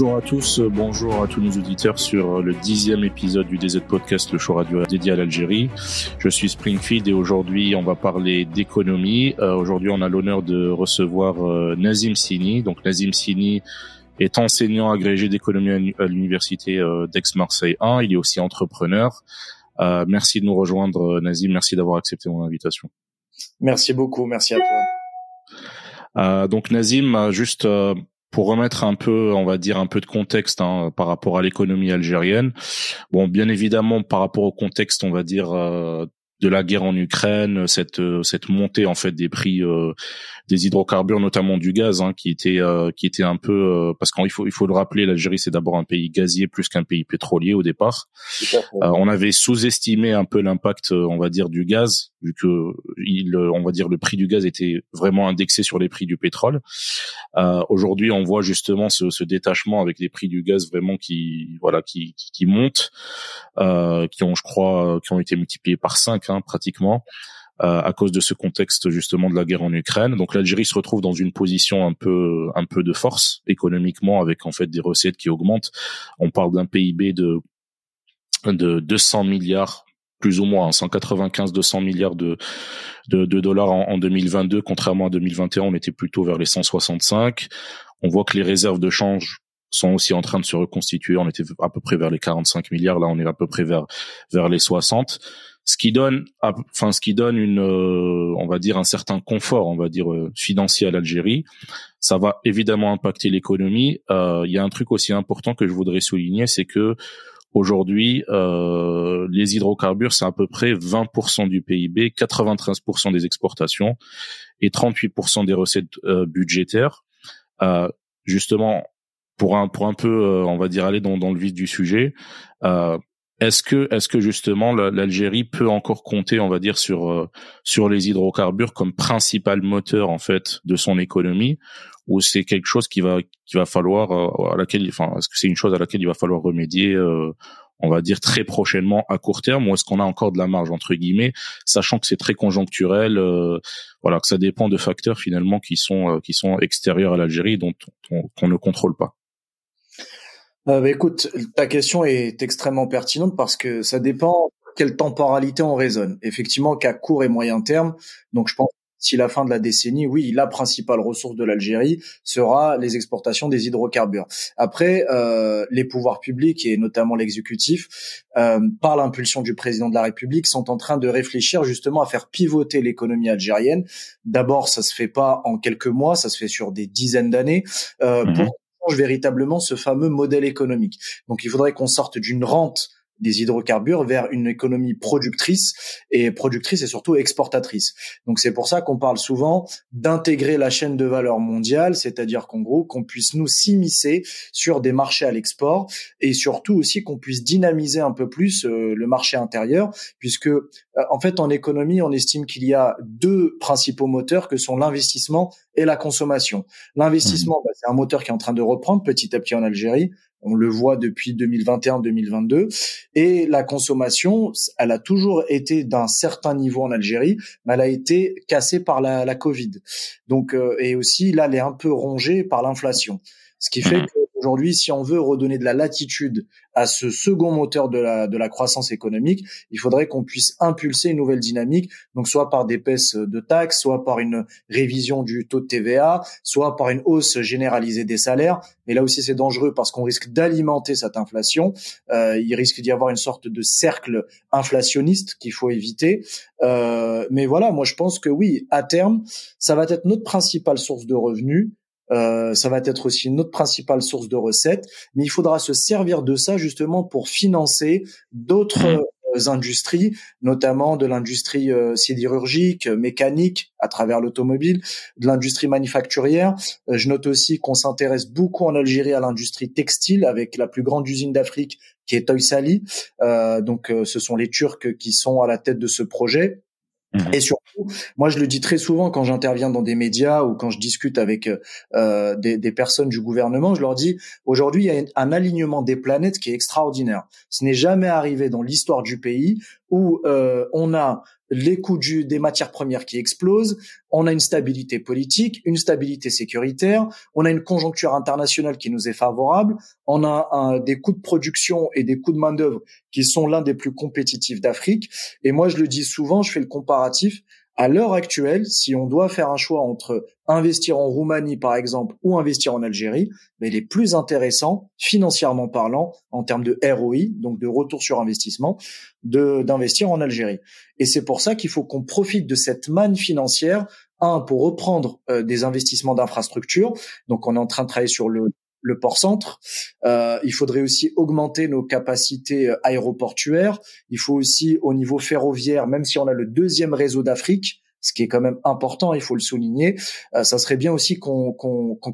Bonjour à tous, bonjour à tous nos auditeurs sur le dixième épisode du DZ Podcast, le show radio dédié à l'Algérie. Je suis Springfield et aujourd'hui on va parler d'économie. Euh, aujourd'hui on a l'honneur de recevoir euh, Nazim Sini. Donc Nazim Sini est enseignant agrégé d'économie à l'université euh, d'Aix-Marseille 1. Il est aussi entrepreneur. merci de nous rejoindre Nazim, merci d'avoir accepté mon invitation. Merci beaucoup, merci à toi. donc Nazim, juste pour remettre un peu, on va dire un peu de contexte hein, par rapport à l'économie algérienne. Bon, bien évidemment, par rapport au contexte, on va dire euh, de la guerre en Ukraine, cette cette montée en fait des prix euh, des hydrocarbures, notamment du gaz, hein, qui était euh, qui était un peu euh, parce qu'il faut il faut le rappeler, l'Algérie c'est d'abord un pays gazier plus qu'un pays pétrolier au départ. on avait sous-estimé un peu l'impact, on va dire, du gaz, vu que il, on va dire le prix du gaz était vraiment indexé sur les prix du pétrole. Aujourd'hui, on voit justement ce, ce, détachement avec les prix du gaz vraiment qui voilà qui qui, qui montent, qui ont je crois qui ont été multipliés par 5 hein, pratiquement euh, à cause de ce contexte justement de la guerre en Ukraine. Donc l'Algérie se retrouve dans une position un peu un peu de force économiquement avec en fait des recettes qui augmentent. On parle d'un PIB de de 200 milliards plus ou moins 195 hein, 200 milliards de de, de dollars en, en, 2022 contrairement à 2021 on était plutôt vers les 165 on voit que les réserves de change sont aussi en train de se reconstituer on était à peu près vers les 45 milliards là on est à peu près vers vers les 60 ce qui donne, enfin ce qui donne une, euh, on va dire un certain confort, on va dire euh, financier à l'Algérie. Ça va évidemment impacter l'économie. Euh, il y a un truc aussi important que je voudrais souligner, c'est que aujourd'hui, les hydrocarbures c'est à peu près 20% du PIB, 93% des exportations et 38% des recettes budgétaires. justement, pour un pour un peu, on va dire aller dans, dans le vif du sujet. Est-ce que, est-ce que justement l'Algérie peut encore compter, on va dire, sur euh, sur les hydrocarbures comme principal moteur en fait de son économie, ou c'est quelque chose qui va qui va falloir euh, à laquelle, enfin, est-ce que c'est une chose à laquelle il va falloir remédier, euh, on va dire très prochainement à court terme, ou est-ce qu'on a encore de la marge entre guillemets, sachant que c'est très conjoncturel, voilà, que ça dépend de facteurs finalement qui sont qui sont extérieurs à l'Algérie, dont qu'on ne contrôle pas. Euh, bah, écoute, ta question est extrêmement pertinente parce que ça dépend quelle temporalité on raisonne. Effectivement, qu'à court et moyen terme, donc je pense si la fin de la décennie, oui, la principale ressource de l'Algérie sera les exportations des hydrocarbures. Après, euh, les pouvoirs publics et notamment l'exécutif, euh, par l'impulsion du président de la République, sont en train de réfléchir justement à faire pivoter l'économie algérienne. D'abord, ça se fait pas en quelques mois, ça se fait sur des dizaines d'années. Euh, mmh pour véritablement ce fameux modèle économique. Donc il faudrait qu'on sorte d'une rente des hydrocarbures vers une économie productrice et productrice et surtout exportatrice. Donc c'est pour ça qu'on parle souvent d'intégrer la chaîne de valeur mondiale, c'est-à-dire qu'en gros qu'on puisse nous s'immiscer sur des marchés à l'export et surtout aussi qu'on puisse dynamiser un peu plus euh, le marché intérieur puisque euh, en fait en économie on estime qu'il y a deux principaux moteurs que sont l'investissement et la consommation. L'investissement, mmh. bah, c'est un moteur qui est en train de reprendre petit à petit en Algérie. On le voit depuis 2021-2022. Et la consommation, elle a toujours été d'un certain niveau en Algérie, mais elle a été cassée par la, Covid. Donc, euh, et aussi, là, elle est un peu rongée par l'inflation. Ce qui fait mmh. qu'aujourd'hui, si on veut redonner de la latitude à ce second moteur de la, de la croissance économique, il faudrait qu'on puisse impulser une nouvelle dynamique, donc soit par des baisses de taxes, soit par une révision du taux de TVA, soit par une hausse généralisée des salaires. Mais là aussi, c'est dangereux parce qu'on risque d'alimenter cette inflation. Euh, il risque d'y avoir une sorte de cercle inflationniste qu'il faut éviter. Euh, mais voilà, moi je pense que oui, à terme, ça va être notre principale source de revenus. Euh, ça va être aussi notre principale source de recettes, mais il faudra se servir de ça justement pour financer d'autres mmh. euh, industries, notamment de l'industrie euh, sidérurgique, mécanique à travers l'automobile, de l'industrie manufacturière. je note aussi qu'on s'intéresse beaucoup en Algérie à l'industrie textile avec la plus grande usine d'Afrique qui est Toysali. donc ce sont les Turcs qui sont à la tête de ce projet. Mhm. Et surtout, moi je le dis très souvent quand j'interviens dans des médias ou quand je discute avec euh, des, des, personnes du gouvernement, je leur dis aujourd'hui il y a un alignement des planètes qui est extraordinaire. Ce n'est jamais arrivé dans l'histoire du pays où euh, on a les coûts du, des matières premières qui explosent, on a une stabilité politique, une stabilité sécuritaire, on a une conjoncture internationale qui nous est favorable, on a des coûts de production et des coûts de main d'œuvre qui sont l'un des plus compétitifs d'Afrique. Et moi, je le dis souvent, je fais le comparatif. À l'heure actuelle, si on doit faire un choix entre investir en Roumanie, par exemple, ou investir en Algérie, mais il est plus intéressant, financièrement parlant, en termes de ROI, donc de retour sur investissement, de, d'investir en Algérie. Et c'est pour ça qu'il faut qu'on profite de cette manne financière, un, pour reprendre euh, des investissements d'infrastructure. Donc, on est en train de travailler sur le le port-centre. Euh, il faudrait aussi augmenter nos capacités euh, aéroportuaires. Il faut aussi, au niveau ferroviaire, même si on a le deuxième réseau d'Afrique, ce qui est quand même important, il faut le souligner, euh, ça serait bien aussi qu'on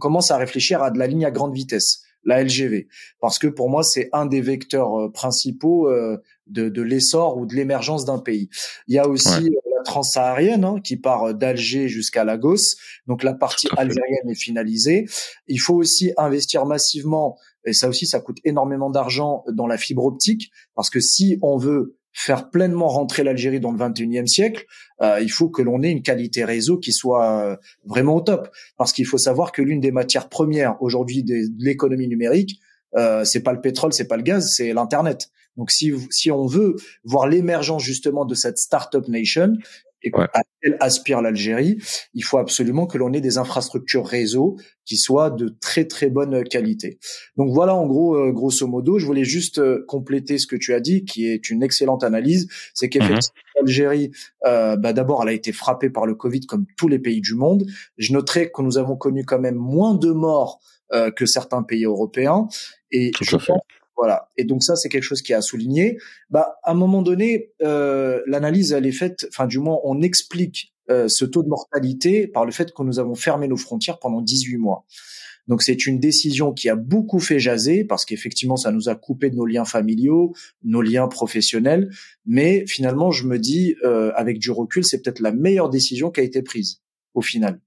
commence à réfléchir à de la ligne à grande vitesse, la LGV, parce que pour moi c'est un des vecteurs euh, principaux de, de l'essor ou de l'émergence d'un pays. Il y a aussi transsaharienne hein, qui part d'Alger jusqu'à Lagos. Donc la partie algérienne est finalisée. Il faut aussi investir massivement, et ça aussi ça coûte énormément d'argent dans la fibre optique, parce que si on veut faire pleinement rentrer l'Algérie dans le 21e siècle, euh, il faut que l'on ait une qualité réseau qui soit euh, vraiment au top. Parce qu'il faut savoir que l'une des matières premières aujourd'hui de l'économie numérique, euh, c'est pas le pétrole, c'est pas le gaz, c'est l'internet. Donc si si on veut voir l'émergence justement de cette startup nation et à laquelle aspire l'Algérie, il faut absolument que l'on ait des infrastructures réseau qui soient de très très bonne qualité. Donc voilà en gros euh, grosso modo, je voulais juste euh, compléter ce que tu as dit qui est une excellente analyse, c'est qu'effectivement mhm. l'Algérie euh, bah, d'abord elle a été frappée par le Covid comme tous les pays du monde. Je noterai que nous avons connu quand même moins de morts euh, que certains pays européens et je pense voilà. Et donc ça, c'est quelque chose qui a souligné. Bah, à un moment donné, euh, l'analyse, elle est faite. Enfin, du moins, on explique euh, ce taux de mortalité par le fait que nous avons fermé nos frontières pendant 18 mois. Donc c'est une décision qui a beaucoup fait jaser parce qu'effectivement ça nous a coupé de nos liens familiaux, nos liens professionnels. Mais finalement je me dis euh, avec du recul c'est peut-être la meilleure décision qui a été prise au final.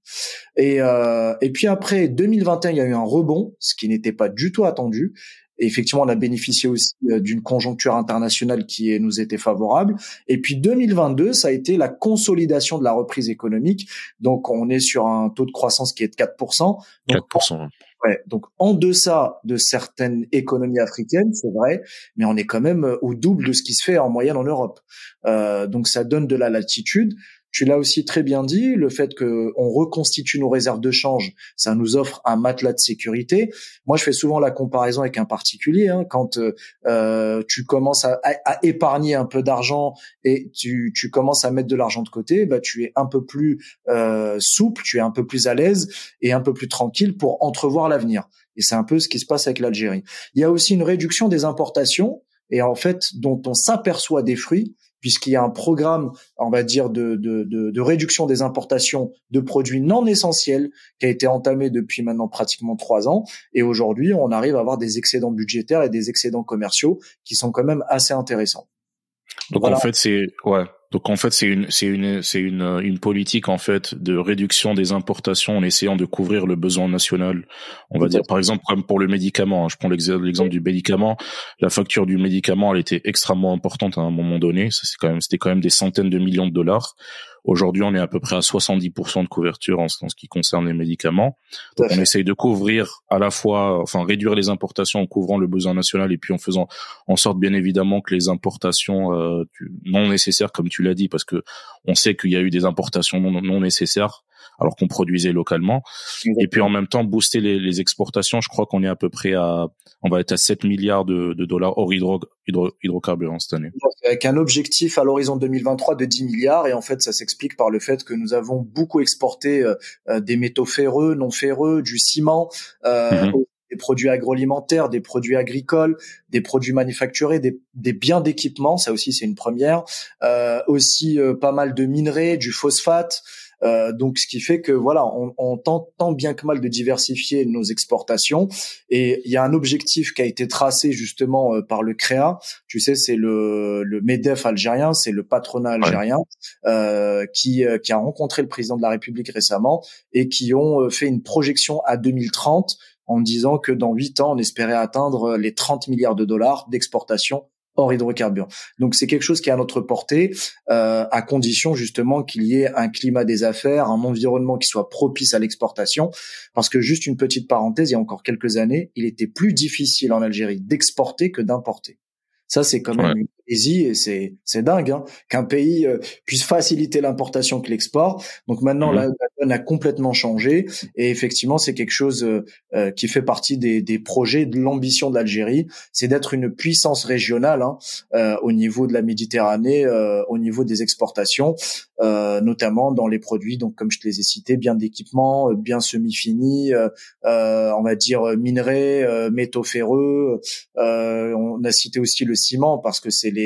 Et, euh, et puis après 2021 il y a eu un rebond, ce qui n'était pas du tout attendu. Et effectivement, on a bénéficié aussi euh, d'une conjoncture internationale qui nous était favorable. Et puis 2022, ça a été la consolidation de la reprise économique. Donc, on est sur un taux de croissance qui est de 4%. 4%. Ouais, donc en deçà de certaines économies africaines, c'est vrai, mais on est quand même euh, au double de ce qui se fait en moyenne en Europe. Euh, donc ça donne de la latitude. Tu l'as aussi très bien dit, le fait que on reconstitue nos réserves de change, ça nous offre un matelas de sécurité. Moi, je fais souvent la comparaison avec un particulier. Hein, quand euh, tu commences à, à, épargner un peu d'argent et tu, tu, commences à mettre de l'argent de côté, bah, tu es un peu plus euh, souple, tu es un peu plus à l'aise et un peu plus tranquille pour entrevoir l'avenir. Et c'est un peu ce qui se passe avec l'Algérie. Il y a aussi une réduction des importations et en fait dont on s'aperçoit des fruits puisqu'il y a un programme, on va dire, de, de, de, de, réduction des importations de produits non essentiels qui a été entamé depuis maintenant pratiquement trois ans. Et aujourd'hui, on arrive à avoir des excédents budgétaires et des excédents commerciaux qui sont quand même assez intéressants. Donc en fait, c'est ouais. Donc en fait, c'est une c'est une c'est une une politique en fait de réduction des importations en essayant de couvrir le besoin national. On va dire par exemple comme pour le médicament. Hein, je prends l'exemple du médicament. La facture du médicament, elle était extrêmement importante à un moment donné. Ça c'est quand même c'était quand même des centaines de millions de dollars. Aujourd'hui, on est à peu près à 70% de couverture en, ce qui concerne les médicaments. Donc, on essaye de couvrir à la fois, enfin, réduire les importations en couvrant le besoin national et puis en faisant en sorte, bien évidemment, que les importations euh, non nécessaires, comme tu l'as dit, parce que on sait qu'il y a eu des importations non nécessaires, alors qu'on produisait localement. Et puis en même temps, booster les, les exportations. Je crois qu'on est à peu près à, on va être à 7 milliards de, de dollars hors hydro, hydro, hydrocarbures cette année. Avec un objectif à l'horizon 2023 de 10 milliards. Et en fait, ça s'explique par le fait que nous avons beaucoup exporté euh, euh, des métaux ferreux, non ferreux, du ciment. Euh, mhm. des produits agroalimentaires, des produits agricoles, des produits manufacturés, des, des biens d'équipement, ça aussi c'est une première, euh, aussi euh, pas mal de minerais, du phosphate, euh, donc, ce qui fait que voilà, on, on, tente tant bien que mal de diversifier nos exportations. Et il y a un objectif qui a été tracé justement euh, par le CREA. Tu sais, c'est le, le Medef algérien, c'est le patronat algérien euh, qui, euh, qui a rencontré le président de la République récemment et qui ont fait une projection à 2030 en disant que dans huit ans, on espérait atteindre les 30 milliards de dollars d'exportation hors hydrocarbures. Donc c'est quelque chose qui est à notre portée, euh, à condition justement qu'il y ait un climat des affaires, un environnement qui soit propice à l'exportation. Parce que juste une petite parenthèse, il y a encore quelques années, il était plus difficile en Algérie d'exporter que d'importer. Ça, c'est quand même et c'est c'est dingue hein, qu'un pays euh, puisse faciliter l'importation que l'export. Donc maintenant, mmh. la, donne a complètement changé et effectivement, c'est quelque chose euh, euh, qui fait partie des, des projets de l'ambition de l'Algérie, c'est d'être une puissance régionale hein, au niveau de la Méditerranée, au niveau des exportations, notamment dans les produits, donc comme je te les ai cités, bien d'équipement, bien semi-finis, on va dire minerais, métaux ferreux. on a cité aussi le ciment parce que c'est les,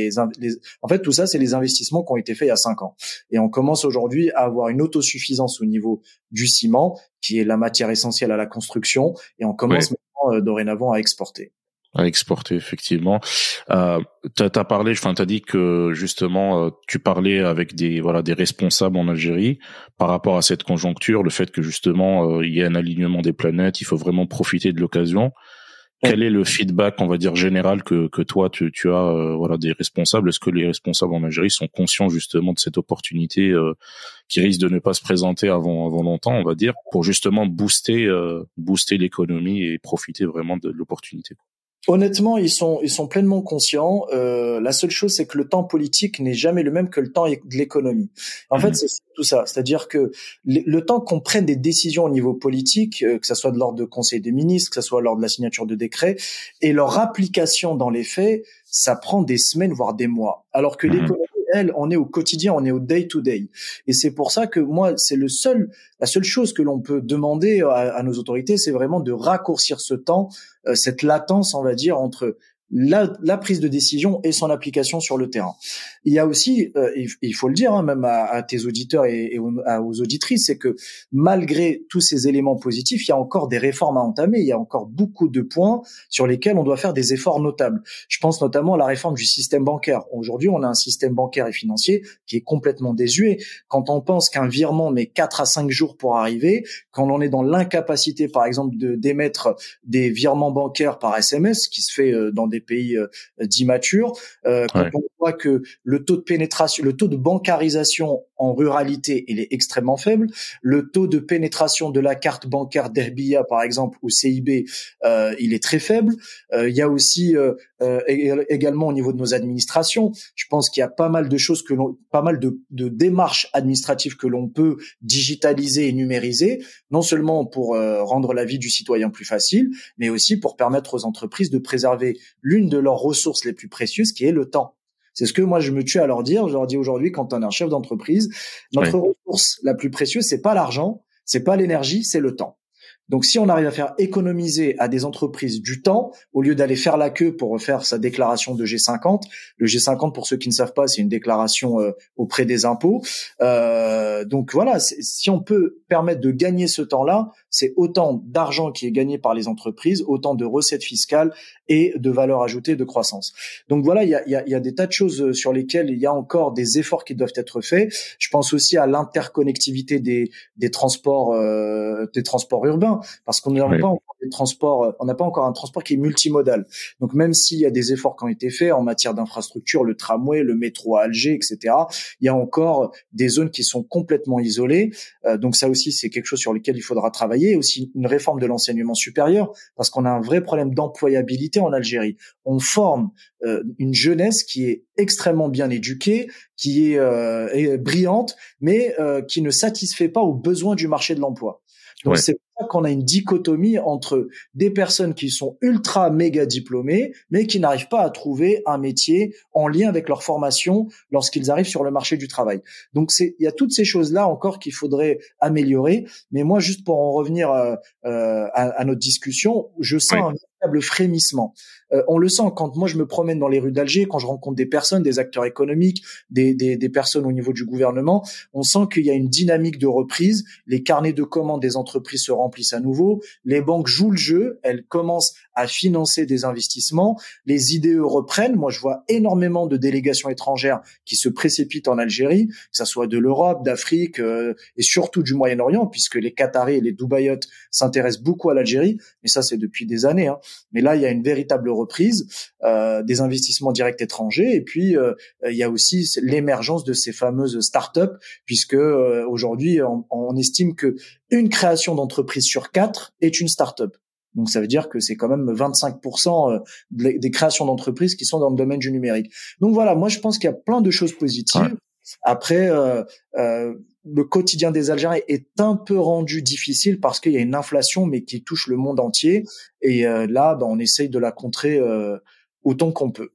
en fait tout ça c'est les investissements qui ont été faits il y a cinq ans et on commence aujourd'hui à avoir une autosuffisance au niveau du ciment qui est la matière essentielle à la construction et on commence maintenant euh, dorénavant à exporter à exporter effectivement. Euh, t'as as parlé, enfin t'as dit que justement euh, tu parlais avec des voilà des responsables en Algérie par rapport à cette conjoncture, le fait que justement euh, il y a un alignement des planètes, il faut vraiment profiter de l'occasion. Quel est le feedback, on va dire général que, que toi tu, tu as euh, voilà des responsables? Est-ce que les responsables en Algérie sont conscients justement de cette opportunité euh, qui risque de ne pas se présenter avant avant longtemps, on va dire, pour justement booster euh, booster l'économie et profiter vraiment de l'opportunité? Honnêtement, ils sont ils sont pleinement conscients. Euh, la seule chose, c'est que le temps politique n'est jamais le même que le temps de l'économie. En fait, mhm. c'est tout ça. C'est-à-dire que le, temps qu'on prenne des décisions au niveau politique, euh, que ce soit de l'ordre de conseil des ministres, que ce soit lors de la signature de décrets, et leur application dans les faits, ça prend des semaines voire des mois. Alors que mhm. l'économie on est au quotidien, on est au day to day. Et c'est pour ça que moi, c'est le seul, la seule chose que l'on peut demander à, nos autorités, c'est vraiment de raccourcir ce temps, euh, cette latence, on va dire, entre la, prise de décision et son application sur le terrain. Il y a aussi, euh, il, faut le dire, hein, même à, tes auditeurs et, aux, auditrices, c'est que malgré tous ces éléments positifs, il y a encore des réformes à entamer. Il y a encore beaucoup de points sur lesquels on doit faire des efforts notables. Je pense notamment à la réforme du système bancaire. Aujourd'hui, on a un système bancaire et financier qui est complètement désuet. Quand on pense qu'un virement met 4 à 5 jours pour arriver, quand on est dans l'incapacité, par exemple, de d'émettre des virements bancaires par SMS, qui se fait euh, dans des pays euh, dits matures, euh, quand on voit que le taux de pénétration, le taux de bancarisation en ruralité, il est extrêmement faible. Le taux de pénétration de la carte bancaire d'Herbia, par exemple, ou CIB, euh, il est très faible. Euh, il y a aussi euh, euh également au niveau de nos administrations, je pense qu'il y a pas mal de choses que l'on, pas mal de, de démarches administratives que l'on peut digitaliser et numériser, non seulement pour euh, rendre la vie du citoyen plus facile, mais aussi pour permettre aux entreprises de préserver l'une de leurs ressources les plus précieuses, qui est le temps. C'est ce que moi je me tue à leur dire. Je leur dis aujourd'hui, quand on est un chef d'entreprise, notre ressource la plus précieuse, c'est pas l'argent, c'est pas l'énergie, c'est le temps. Donc, si on arrive à faire économiser à des entreprises du temps, au lieu d'aller faire la queue pour refaire sa déclaration de G50, le G50, pour ceux qui ne savent pas, c'est une déclaration euh, auprès des impôts. Euh, donc voilà, si on peut permettre de gagner ce temps-là, c'est autant d'argent qui est gagné par les entreprises, autant de recettes fiscales et de valeur ajoutée, de croissance. Donc voilà, il y a, y, a, y a, des tas de choses sur lesquelles il y a encore des efforts qui doivent être faits. Je pense aussi à l'interconnectivité des, des transports, euh, des transports urbains parce qu'on n'a pas encore des transports, euh, on n'a pas encore un transport qui est multimodal. Donc même s'il y a des efforts qui ont été faits en matière d'infrastructure, le tramway, le métro à Alger, etc., il y a encore des zones qui sont complètement isolées. Euh, donc ça aussi, c'est quelque chose sur lequel il faudra travailler. Aussi une réforme de l'enseignement supérieur, parce qu'on a un vrai problème d'employabilité en Algérie. On forme euh, une jeunesse qui est extrêmement bien éduquée, qui est, brillante, mais qui ne satisfait pas aux besoins du marché de l'emploi. Donc c'est pour ça qu'on a une dichotomie entre des personnes qui sont ultra méga diplômées, mais qui n'arrivent pas à trouver un métier en lien avec leur formation lorsqu'ils arrivent sur le marché du travail. Donc c'est, il y a toutes ces choses-là encore qu'il faudrait améliorer. Mais moi, juste pour en revenir euh, euh à, à, notre discussion, je sens un véritable frémissement. Euh, on le sent quand moi je me promène dans les rues d'Alger, quand je rencontre des personnes, des acteurs économiques, des, des, des personnes au niveau du gouvernement, on sent qu'il y a une dynamique de reprise. Les carnets de commandes des entreprises se remplissent à nouveau. Les banques jouent le jeu, elles commencent à financer des investissements. Les IDE reprennent. Moi, je vois énormément de délégations étrangères qui se précipitent en Algérie, que ça soit de l'Europe, d'Afrique euh, et surtout du Moyen-Orient, puisque les Qataris et les Dubaïotes s'intéressent beaucoup à l'Algérie. Mais ça, c'est depuis des années. Hein. Mais là, il y a une véritable reprise euh, des investissements directs étrangers et puis euh, il y a aussi l'émergence de ces fameuses startups puisque euh, aujourd'hui on, on, estime que une création d'entreprise sur quatre est une startup. Donc ça veut dire que c'est quand même 25% des créations d'entreprises qui sont dans le domaine du numérique. Donc voilà, moi je pense qu'il y a plein de choses positives. Après, euh, euh, le quotidien des Algériens est un peu rendu difficile parce qu'il y a une inflation, mais qui touche le monde entier. Et euh, là, ben, on essaye de la contrer euh, autant qu'on peut.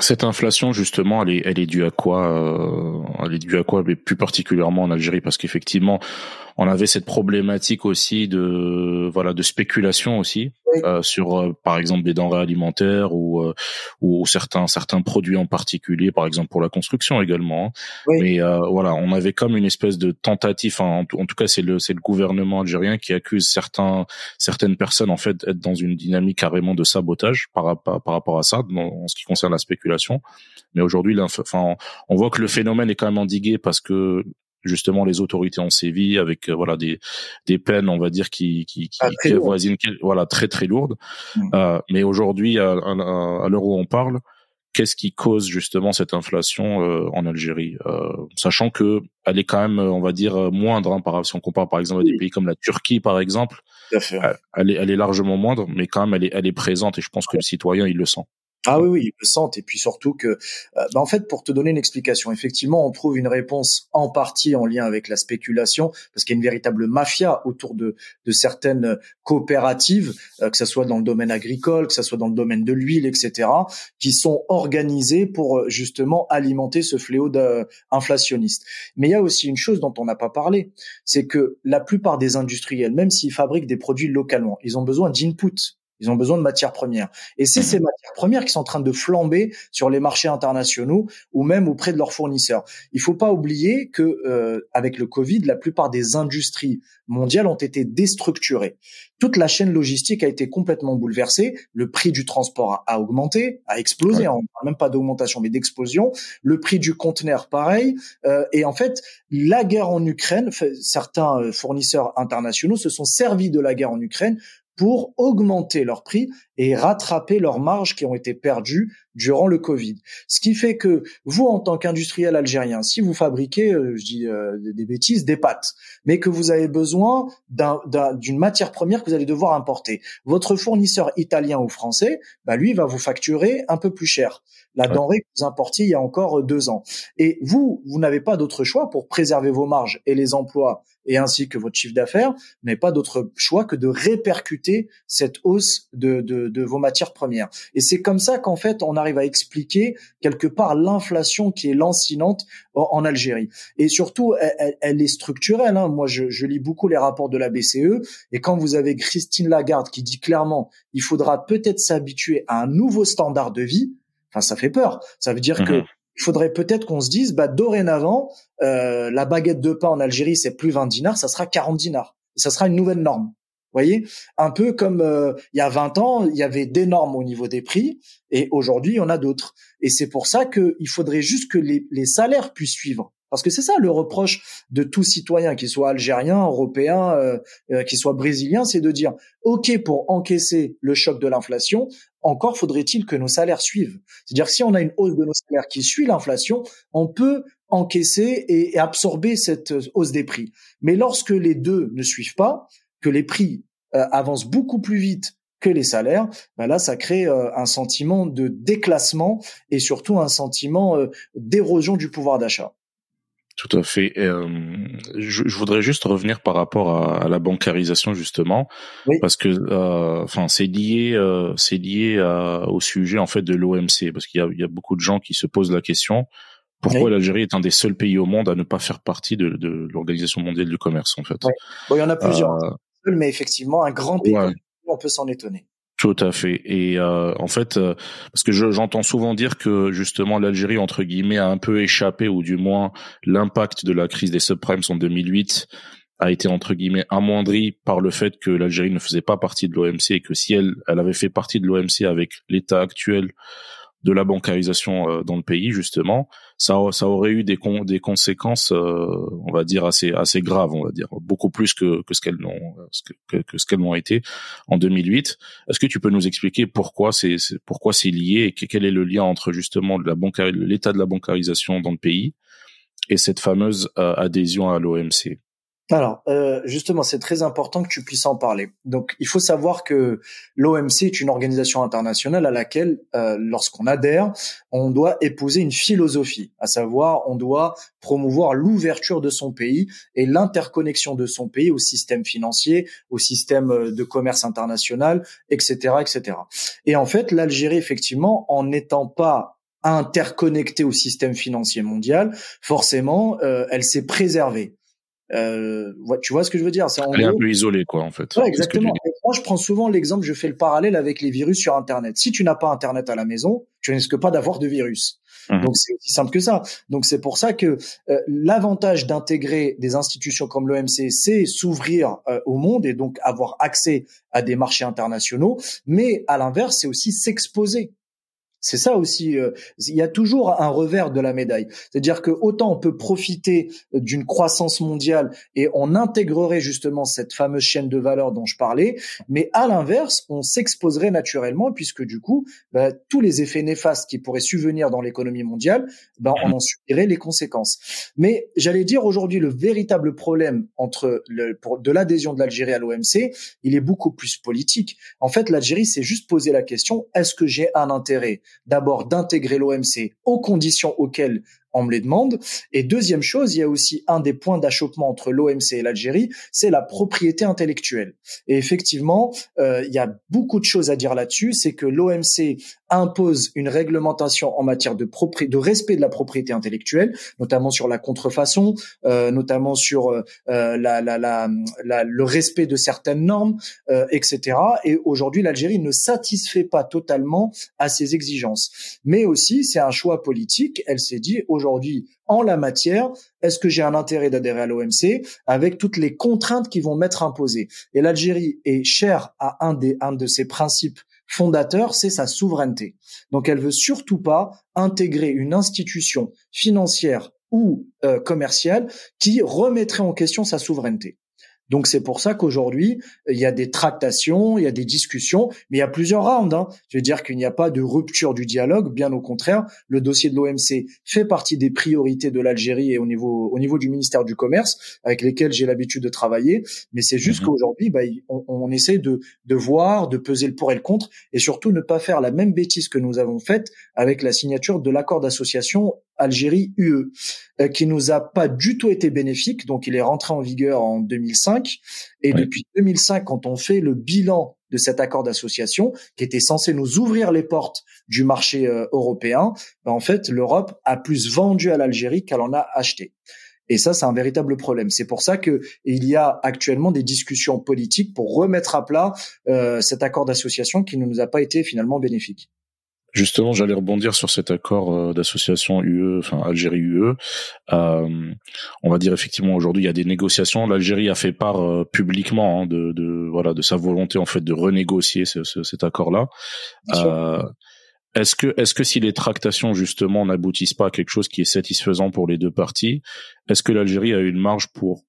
Cette inflation, justement, elle est, elle est due à quoi euh, Elle est due à quoi, mais plus particulièrement en Algérie, parce qu'effectivement, on avait cette problématique aussi de voilà de spéculation aussi euh, sur euh, par exemple des denrées alimentaires ou euh, ou certains certains produits en particulier, par exemple pour la construction également. Hein. Mais voilà, on avait comme une espèce de tentative. en, tout, en tout cas, c'est le c'est le gouvernement algérien qui accuse certains certaines personnes en fait d'être dans une dynamique carrément de sabotage par, par, par rapport à ça en ce qui concerne la spéculation. Mais aujourd'hui, enfin, on voit que le phénomène est quand même endigué parce que justement les autorités ont sévi avec euh, voilà des des peines on va dire qui qui qui, ah, qui avoisinent voilà très très lourdes. Mmh. euh, mais aujourd'hui à, à, l'heure où on parle qu'est-ce qui cause justement cette inflation euh, en Algérie? Euh, sachant que elle est quand même on va dire moindre hein, par si on compare par exemple à des pays comme la Turquie par exemple elle est elle est largement moindre mais quand même elle est elle est présente et je pense que le citoyen il le sent ah oui, oui, ils le sentent. Et puis surtout que, euh, bah en fait, pour te donner une explication, effectivement, on trouve une réponse en partie en lien avec la spéculation, parce qu'il y a une véritable mafia autour de, de certaines coopératives, euh, que ce soit dans le domaine agricole, que ce soit dans le domaine de l'huile, etc., qui sont organisées pour euh, justement alimenter ce fléau inflationniste. Mais il y a aussi une chose dont on n'a pas parlé, c'est que la plupart des industriels, même s'ils fabriquent des produits localement, ils ont besoin d'input ils ont besoin de matières premières. Et c'est ces matières premières qui sont en train de flamber sur les marchés internationaux ou même auprès de leurs fournisseurs. Il faut pas oublier que euh, avec le Covid, la plupart des industries mondiales ont été déstructurées. Toute la chaîne logistique a été complètement bouleversée. Le prix du transport a, augmenté, a explosé. On ne parle même pas d'augmentation, mais d'explosion. Le prix du conteneur, pareil. Euh, et en fait, la guerre en Ukraine, certains euh, fournisseurs internationaux se sont servis de la guerre en Ukraine pour augmenter leurs prix et rattraper leurs marges qui ont été perdues durant le Covid. Ce qui fait que vous, en tant qu'industriel algérien, si vous fabriquez, euh, je dis euh, des bêtises, des pâtes, mais que vous avez besoin d'une matière première que vous allez devoir importer, votre fournisseur italien ou français, bah lui va vous facturer un peu plus cher la denrée que vous importiez il y a encore euh, deux ans. Et vous, vous n'avez pas d'autre choix pour préserver vos marges et les emplois et ainsi que votre chiffre d'affaires, mais pas d'autre choix que de répercuter cette hausse de, de, de vos matières premières. Et c'est comme ça qu'en fait, on arrive à expliquer quelque part l'inflation qui est lancinante en, Algérie. Et surtout, elle, elle est structurelle. Hein. Moi, je, je lis beaucoup les rapports de la BCE, et quand vous avez Christine Lagarde qui dit clairement, il faudra peut-être s'habituer à un nouveau standard de vie, Enfin, ça fait peur. Ça veut dire que mhm. il faudrait peut-être qu'on se dise, bah dorénavant, euh, la baguette de pain en Algérie, c'est plus 20 dinars, ça sera 40 dinars. Et ça sera une nouvelle norme. Voyez, un peu comme euh, il y a 20 ans, il y avait des normes au niveau des prix, et aujourd'hui, on a d'autres. Et c'est pour ça qu'il faudrait juste que les, les salaires puissent suivre. Parce que c'est ça le reproche de tout citoyen, qu'il soit algérien, européen, euh, euh qu'il soit brésilien, c'est de dire, OK, pour encaisser le choc de l'inflation, encore faudrait-il que nos salaires suivent. C'est-à-dire si on a une hausse de nos salaires qui suit l'inflation, on peut encaisser et, absorber cette hausse des prix. Mais lorsque les deux ne suivent pas, que les prix euh, avancent beaucoup plus vite que les salaires, ben là, ça crée euh, un sentiment de déclassement et surtout un sentiment d'érosion du pouvoir d'achat. Tout à fait. Euh, je, je, voudrais juste revenir par rapport à, à la bancarisation justement, parce que euh, enfin c'est lié euh, c'est lié au sujet en fait de l'OMC, parce qu'il y a, il y a beaucoup de gens qui se posent la question pourquoi l'Algérie est un des seuls pays au monde à ne pas faire partie de, de l'Organisation mondiale du commerce en fait? Bon, il y en a plusieurs, mais effectivement un grand pays, on peut s'en étonner. Tout à fait. Et euh, en fait, euh, parce que j'entends souvent dire que justement l'Algérie entre guillemets a un peu échappé, ou du moins l'impact de la crise des subprimes en 2008 a été entre guillemets amoindri par le fait que l'Algérie ne faisait pas partie de l'OMC et que si elle, elle avait fait partie de l'OMC avec l'état actuel de la bancarisation euh, dans le pays justement, ça aurait eu des conséquences, euh, on va dire assez graves, on va dire beaucoup plus que ce qu'elles n'ont que, que, ce qu'elles l'ont été en 2008. Est-ce que tu peux nous expliquer pourquoi c'est lié et quel est le lien entre justement l'état de la bancarisation dans le pays et cette fameuse euh, adhésion à l'OMC alors, euh, justement, c'est très important que tu puisses en parler. Donc, il faut savoir que l'OMC est une organisation internationale à laquelle, euh, lorsqu'on adhère, on doit épouser une philosophie, à savoir, on doit promouvoir l'ouverture de son pays et l'interconnexion de son pays au système financier, au système euh, de commerce international, etc., etc. Et en fait, l'Algérie, effectivement, en n'étant pas interconnectée au système financier mondial, forcément, elle s'est préservée. Euh, tu vois ce que je veux dire C'est Elle est un peu isolée, quoi, en fait. Ouais, exactement. moi, je prends souvent l'exemple, je fais le parallèle avec les virus sur Internet. Si tu n'as pas Internet à la maison, tu risques pas d'avoir de virus. Mmh. Donc c'est aussi simple que ça. Donc c'est pour ça que euh, l'avantage d'intégrer des institutions comme l'OMC, c'est s'ouvrir euh, au monde et donc avoir accès à des marchés internationaux. Mais à l'inverse, c'est aussi s'exposer. C'est ça aussi. Euh, il y a toujours un revers de la médaille. C'est-à-dire que autant on peut profiter d'une croissance mondiale et on intégrerait justement cette fameuse chaîne de valeur dont je parlais, mais à l'inverse, on s'exposerait naturellement puisque du coup, bah, tous les effets néfastes qui pourraient subvenir dans l'économie mondiale, ben, on en subirait les conséquences. Mais j'allais dire aujourd'hui, le véritable problème entre de l'adhésion de l'Algérie à l'OMC, il est beaucoup plus politique. En fait, l'Algérie s'est juste posé la question est-ce que j'ai un intérêt? D'abord d'intégrer l'OMC aux conditions auxquelles on me les demande. Et deuxième chose, il y a aussi un des points d'achoppement entre l'OMC et l'Algérie, c'est la propriété intellectuelle. Et effectivement, euh, il y a beaucoup de choses à dire là-dessus. C'est que l'OMC impose une réglementation en matière de, de respect de la propriété intellectuelle, notamment sur la contrefaçon, euh, notamment sur euh, la, la, la, le respect de certaines normes, etc. Et aujourd'hui, l'Algérie ne satisfait pas totalement à ces exigences. Mais aussi, c'est un choix politique. Elle s'est dit aujourd'hui en la matière, est-ce que j'ai un intérêt d'adhérer à l'OMC avec toutes les contraintes qui vont m'être imposées? Et l'Algérie est chère à un des de ses principes fondateurs, c'est sa souveraineté. Donc elle veut surtout pas intégrer une institution financière ou euh, commerciale qui remettrait en question sa souveraineté. Donc c'est pour ça qu'aujourd'hui, il y a des tractations, il y a des discussions, mais il y a plusieurs rounds. Hein. Je veux dire qu'il n'y a pas de rupture du dialogue, bien au contraire. Le dossier de l'OMC fait partie des priorités de l'Algérie et au niveau au niveau du ministère du Commerce, avec lesquels j'ai l'habitude de travailler. Mais c'est juste mhm. qu'aujourd'hui, bah, on, on, essaie de de voir, de peser le pour et le contre, et surtout ne pas faire la même bêtise que nous avons faite avec la signature de l'accord d'association Algérie-UE, euh, qui nous a pas du tout été bénéfique. Donc, il est rentré en vigueur en 2005. Et depuis 2005, quand on fait le bilan de cet accord d'association, qui était censé nous ouvrir les portes du marché euh, européen, ben, en fait, l'Europe a plus vendu à l'Algérie qu'elle en a acheté. Et ça, c'est un véritable problème. C'est pour ça que il y a actuellement des discussions politiques pour remettre à plat euh, cet accord d'association qui ne nous a pas été finalement bénéfique. Justement, j'allais rebondir sur cet accord euh, d'association UE, enfin Algérie-UE. Euh, on va dire effectivement aujourd'hui il y a des négociations. L'Algérie a fait part euh, publiquement hein, de, de, voilà de sa volonté en fait de renégocier ce, ce, cet accord-là. Euh, est-ce que est-ce que si les tractations justement n'aboutissent pas à quelque chose qui est satisfaisant pour les deux parties, est-ce que l'Algérie a une marge pour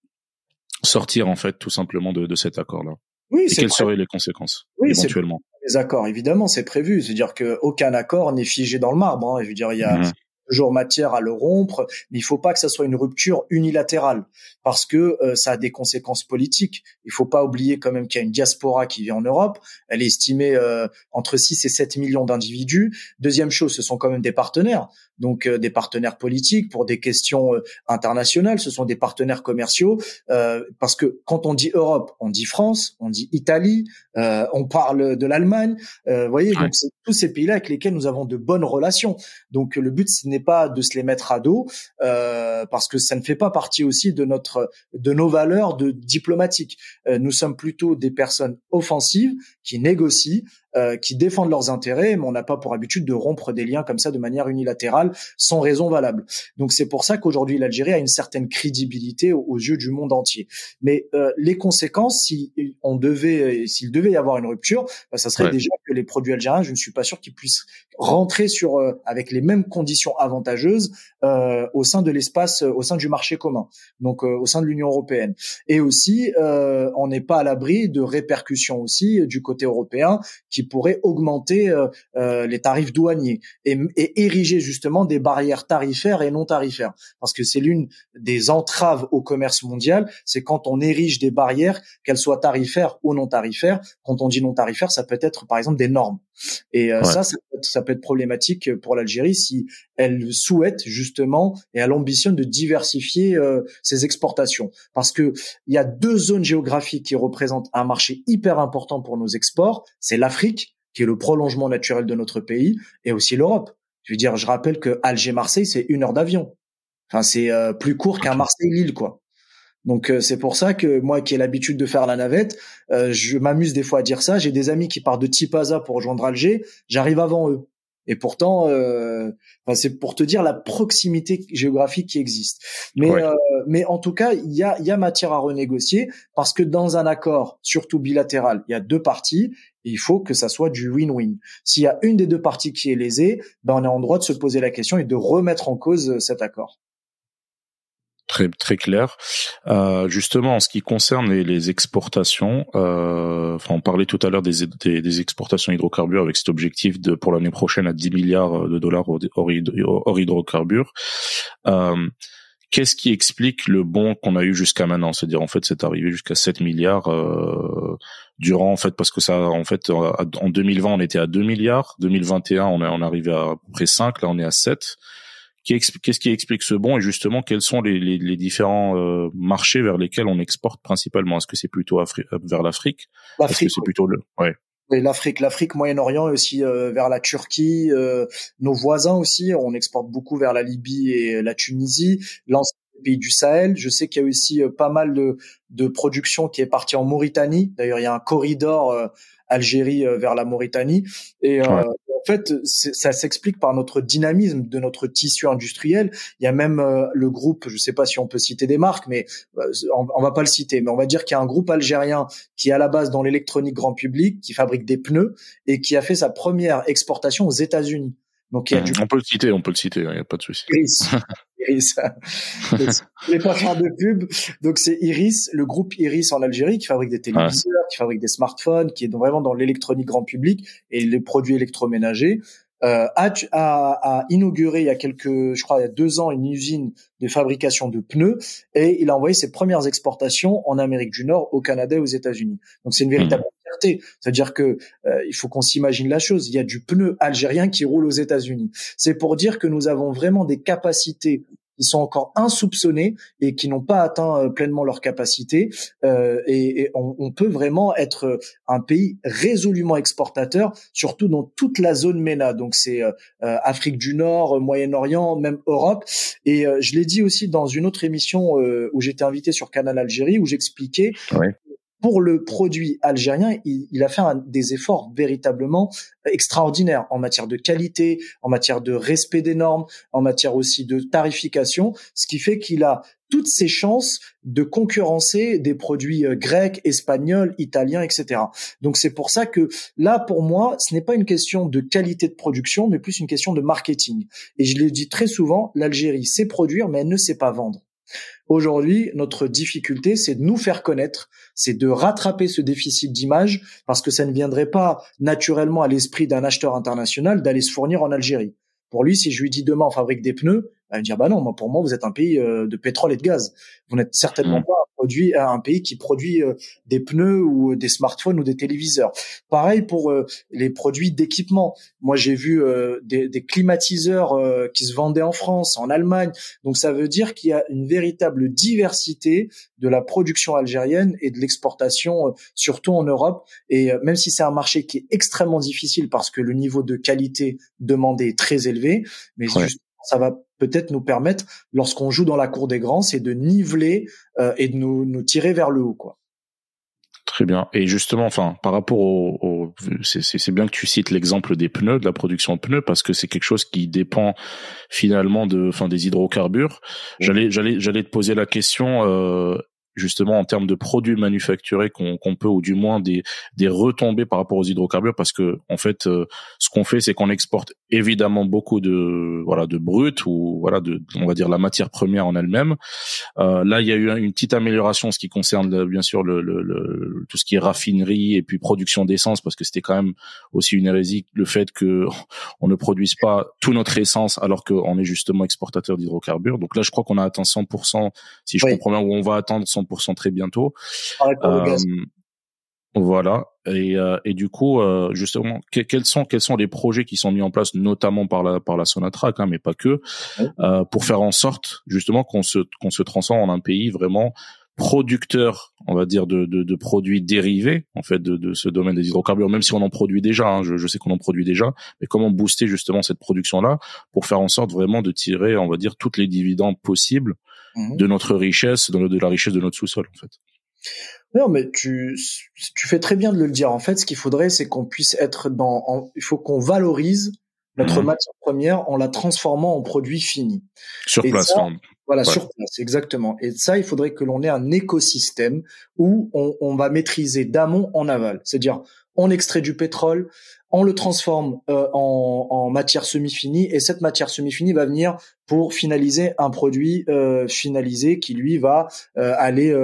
sortir en fait tout simplement de, de cet accord-là? Oui. Et quelles seraient les conséquences oui, éventuellement? Les accords, évidemment, c'est prévu. C'est-à-dire qu'aucun accord n'est figé dans le marbre. Hein. Je veux dire, il y a mmh. toujours matière à le rompre, mais il faut pas que ça soit une rupture unilatérale parce que euh, ça a des conséquences politiques. Il faut pas oublier quand même qu'il y a une diaspora qui vit en Europe. Elle est estimée euh, entre 6 et 7 millions d'individus. Deuxième chose, ce sont quand même des partenaires donc euh, des partenaires politiques pour des questions euh, internationales, ce sont des partenaires commerciaux, euh, parce que quand on dit Europe, on dit France, on dit Italie, on parle de l'Allemagne, vous voyez, donc c'est tous ces pays-là avec lesquels nous avons de bonnes relations. Donc le but ce n'est pas de se les mettre à dos, parce que ça ne fait pas partie aussi de notre de nos valeurs de diplomatiques. nous sommes plutôt des personnes offensives qui négocient euh, qui défendent leurs intérêts, mais on n'a pas pour habitude de rompre des liens comme ça de manière unilatérale sans raison valable. Donc c'est pour ça qu'aujourd'hui l'Algérie a une certaine crédibilité aux, yeux du monde entier. Mais euh, les conséquences, si on devait, s'il devait y avoir une rupture, bah, ça serait déjà que les produits algériens, je ne suis pas sûr qu'ils puissent rentrer sur euh, avec les mêmes conditions avantageuses euh, au sein de l'espace, au sein du marché commun, donc au sein de l'Union européenne. Et aussi, on n'est pas à l'abri de répercussions aussi du côté européen qui pourraient augmenter les tarifs douaniers et, et ériger justement des barrières tarifaires et non tarifaires, parce que c'est l'une des entraves au commerce mondial, c'est quand on érige des barrières, qu'elles soient tarifaires ou non tarifaires. Quand on dit non tarifaire, ça peut être par exemple des normes. Et euh, ça, ça peut, être, problématique pour l'Algérie si elle souhaite justement et elle ambitionne de diversifier euh, ses exportations. Parce que il y a deux zones géographiques qui représentent un marché hyper important pour nos exports. C'est l'Afrique, qui est le prolongement naturel de notre pays, et aussi l'Europe. Je veux dire, je rappelle que Alger-Marseille, c'est une heure d'avion. Enfin, c'est euh, plus court qu'un Marseille-Lille, quoi. Donc euh, c'est pour ça que moi qui ai l'habitude de faire la navette, euh, je m'amuse des fois à dire ça. J'ai des amis qui partent de Tipaza pour rejoindre Alger, j'arrive avant eux. Et pourtant, enfin, c'est pour te dire la proximité géographique qui existe. Mais, mais en tout cas, il y a, y a matière à renégocier parce que dans un accord, surtout bilatéral, il y a deux parties. Et il faut que ça soit du win-win. S'il y a une des deux parties qui est lésée, ben on est en droit de se poser la question et de remettre en cause cet accord très très clair. Euh, justement, en ce qui concerne les, exportations, euh, enfin, on parlait tout à l'heure des, des, exportations hydrocarbures avec cet objectif de pour l'année prochaine à 10 milliards de dollars hors, hydrocarbures. Euh, Qu'est-ce qui explique le bon qu'on a eu jusqu'à maintenant? C'est-à-dire en fait, c'est arrivé jusqu'à 7 milliards euh, durant en fait parce que ça en fait en 2020 on était à 2 milliards, 2021 on est on arrivé à, à peu près 5, là on est à 7 Qu'est-ce qui explique ce bon et justement quels sont les, les, les différents euh, marchés vers lesquels on exporte principalement? Est-ce que c'est plutôt euh, vers l'Afrique? Est-ce que c'est plutôt le ouais. L'Afrique, l'Afrique, Moyen-Orient et aussi euh, vers la Turquie, nos voisins aussi. On exporte beaucoup vers la Libye et la Tunisie, l'ensemble pays du Sahel. Je sais qu'il y a aussi pas mal de, de production qui est partie en Mauritanie. D'ailleurs, il y a un corridor Algérie vers la Mauritanie. Et en fait, ça s'explique par notre dynamisme de notre tissu industriel. Il y a même euh, le groupe, je ne sais pas si on peut citer des marques, mais euh, on, on, va pas le citer, mais on va dire qu'il y a un groupe algérien qui est à la base dans l'électronique grand public, qui fabrique des pneus et qui a fait sa première exportation aux États-Unis. Donc il y a mmh, On peut le citer, on peut le citer, il n'y a pas de souci. Iris. Je pas faire de pub. Donc c'est Iris, le groupe Iris en Algérie qui fabrique des téléviseurs, qui fabrique des smartphones, qui est vraiment dans l'électronique grand public et les produits électroménagers. Euh, a, a, inauguré il y a quelques, je crois, il y a deux ans, une usine de fabrication de pneus et il a envoyé ses premières exportations en Amérique du Nord, au Canada et aux États-Unis. Donc c'est une véritable C'est-à-dire que euh, il faut qu'on s'imagine la chose. Il y a du pneu algérien qui roule aux États-Unis. C'est pour dire que nous avons vraiment des capacités qui sont encore insoupçonnées et qui n'ont pas atteint euh, pleinement leur capacité. Euh, et, on, peut vraiment être un pays résolument exportateur, surtout dans toute la zone MENA. Donc c'est Afrique du Nord, Moyen-Orient, même Europe. Et je l'ai dit aussi dans une autre émission où j'étais invité sur Canal Algérie, où j'expliquais pour le produit algérien, il, a fait des efforts véritablement extraordinaires en matière de qualité, en matière de respect des normes, en matière aussi de tarification, ce qui fait qu'il a toutes ses chances de concurrencer des produits euh, grecs, espagnols, italiens, etc. Donc c'est pour ça que là, pour moi, ce n'est pas une question de qualité de production, mais plus une question de marketing. Et je l'ai dit très souvent, l'Algérie sait produire, mais elle ne sait pas vendre. Aujourd'hui, notre difficulté, c'est de nous faire connaître, c'est de rattraper ce déficit d'image, parce que ça ne viendrait pas naturellement à l'esprit d'un acheteur international d'aller se fournir en Algérie. Pour lui, si je lui dis demain on fabrique des pneus, il va dire bah non, moi pour moi vous êtes un pays euh, de pétrole et de gaz. Vous n'êtes certainement mmh. pas produit un pays qui produit euh, des pneus ou des smartphones ou des téléviseurs. Pareil pour euh, les produits d'équipement. Moi j'ai vu des, des, climatiseurs qui se vendaient en France, en Allemagne. Donc ça veut dire qu'il y a une véritable diversité de la production algérienne et de l'exportation, surtout en Europe. Et même si c'est un marché qui est extrêmement difficile parce que le niveau de qualité demandé est très élevé, mais ça va peut-être nous permettre, lorsqu'on joue dans la cour des grands, c'est de niveler euh, et de nous, nous tirer vers le haut, quoi. Très bien. Et justement, enfin, par rapport au, au c'est bien que tu cites l'exemple des pneus, de la production de pneus, parce que c'est quelque chose qui dépend finalement de, enfin, des hydrocarbures. J'allais, j'allais, j'allais te poser la question. Euh, justement en termes de produits manufacturés qu'on peut ou du moins des des retombées par rapport aux hydrocarbures parce que en fait euh, ce qu'on fait c'est qu'on exporte évidemment beaucoup de voilà de brut ou voilà de on va dire la matière première en elle-même. Euh, là il y a eu une petite amélioration en ce qui concerne bien sûr le, le, le tout ce qui est raffinerie et puis production d'essence parce que c'était quand même aussi une hérésie le fait que on ne produise pas tout notre essence alors qu'on est justement exportateur d'hydrocarbures. Donc là je crois qu'on a atteint 100% si je comprends bien où on va attendre 100 très bientôt. Euh, voilà. Et, euh, et du coup, euh, justement, quels sont quels sont les projets qui sont mis en place, notamment par la par la Sonatrach, hein, mais pas que, pour faire en sorte justement qu'on se qu'on se transforme en un pays vraiment producteur, on va dire, de, de, produits dérivés en fait de, de, ce domaine des hydrocarbures, même si on en produit déjà. Hein, je, je, sais qu'on en produit déjà, mais comment booster justement cette production-là pour faire en sorte vraiment de tirer, on va dire, toutes les dividendes possibles Mhm. de notre richesse, de, de la richesse de notre sous-sol, en fait. Non, mais tu, tu fais très bien de le dire. En fait, ce qu'il faudrait, c'est qu'on puisse être dans, il faut qu'on valorise notre mhm. matière première en la transformant en produit fini. Sur place. voilà, sur place, exactement. Et ça, il faudrait que l'on ait un écosystème où on, on va maîtriser d'amont en aval. C'est-à-dire, on extrait du pétrole, on le transforme euh, en, en, matière semi-finie et cette matière semi-finie va venir pour finaliser un produit euh, finalisé qui lui va euh, aller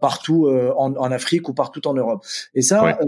partout en, en, Afrique ou partout en Europe. Et ça,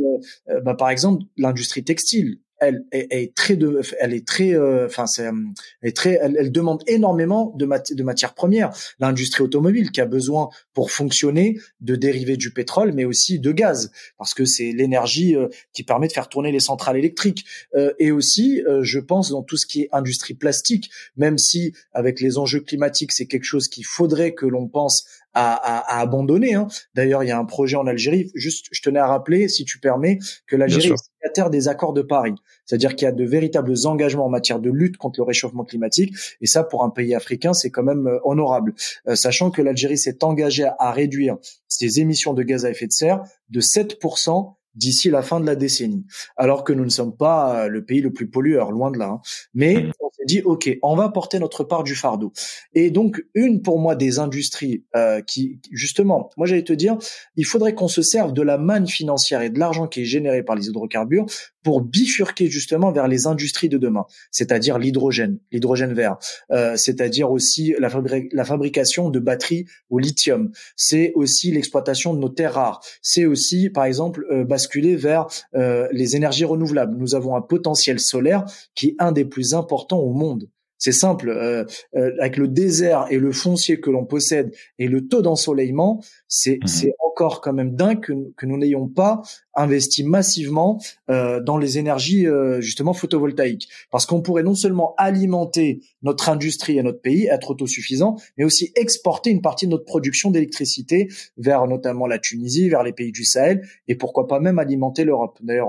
bah, par exemple, l'industrie textile, elle, est très de, elle est très, euh, enfin c'est, elle est très, elle, demande énormément de, de matières premières. L'industrie automobile qui a besoin pour fonctionner de dérivés du pétrole, mais aussi de gaz, parce que c'est l'énergie euh, qui permet de faire tourner les centrales électriques. Euh, et aussi, je pense dans tout ce qui est industrie plastique, même si avec les enjeux climatiques, c'est quelque chose qu'il faudrait que l'on pense à, à, à abandonner. Hein. D'ailleurs, il y a un projet en Algérie. Juste, je tenais à rappeler, si tu permets, que l'Algérie est signataire des accords de Paris. C'est-à-dire qu'il y a de véritables engagements en matière de lutte contre le réchauffement climatique. Et ça, pour un pays africain, c'est quand même euh, honorable. Euh, sachant que l'Algérie s'est engagée à, à réduire ses émissions de gaz à effet de serre de 7% d'ici la fin de la décennie. Alors que nous ne sommes pas euh, le pays le plus pollueur, loin de là. Hein. Mais mmh. Dit, OK, on va porter notre part du fardeau. Et donc, une pour moi des industries euh, qui, justement, moi j'allais te dire, il faudrait qu'on se serve de la manne financière et de l'argent qui est généré par les hydrocarbures pour bifurquer justement vers les industries de demain, c'est-à-dire l'hydrogène, l'hydrogène vert, euh, c'est-à-dire aussi la, la, fabrication de batteries au lithium, c'est aussi l'exploitation de nos terres rares, c'est aussi par exemple euh, basculer vers euh, les énergies renouvelables. Nous avons un potentiel solaire qui est un des plus importants au monde. C'est simple, euh, euh, avec le désert et le foncier que l'on possède et le taux d'ensoleillement, c'est mmh encore quand même dingue que, que nous n'ayons pas investi massivement euh, dans les énergies euh, justement photovoltaïques, parce qu'on pourrait non seulement alimenter notre industrie et notre pays, être autosuffisant, mais aussi exporter une partie de notre production d'électricité vers notamment la Tunisie, vers les pays du Sahel, et pourquoi pas même alimenter l'Europe. D'ailleurs,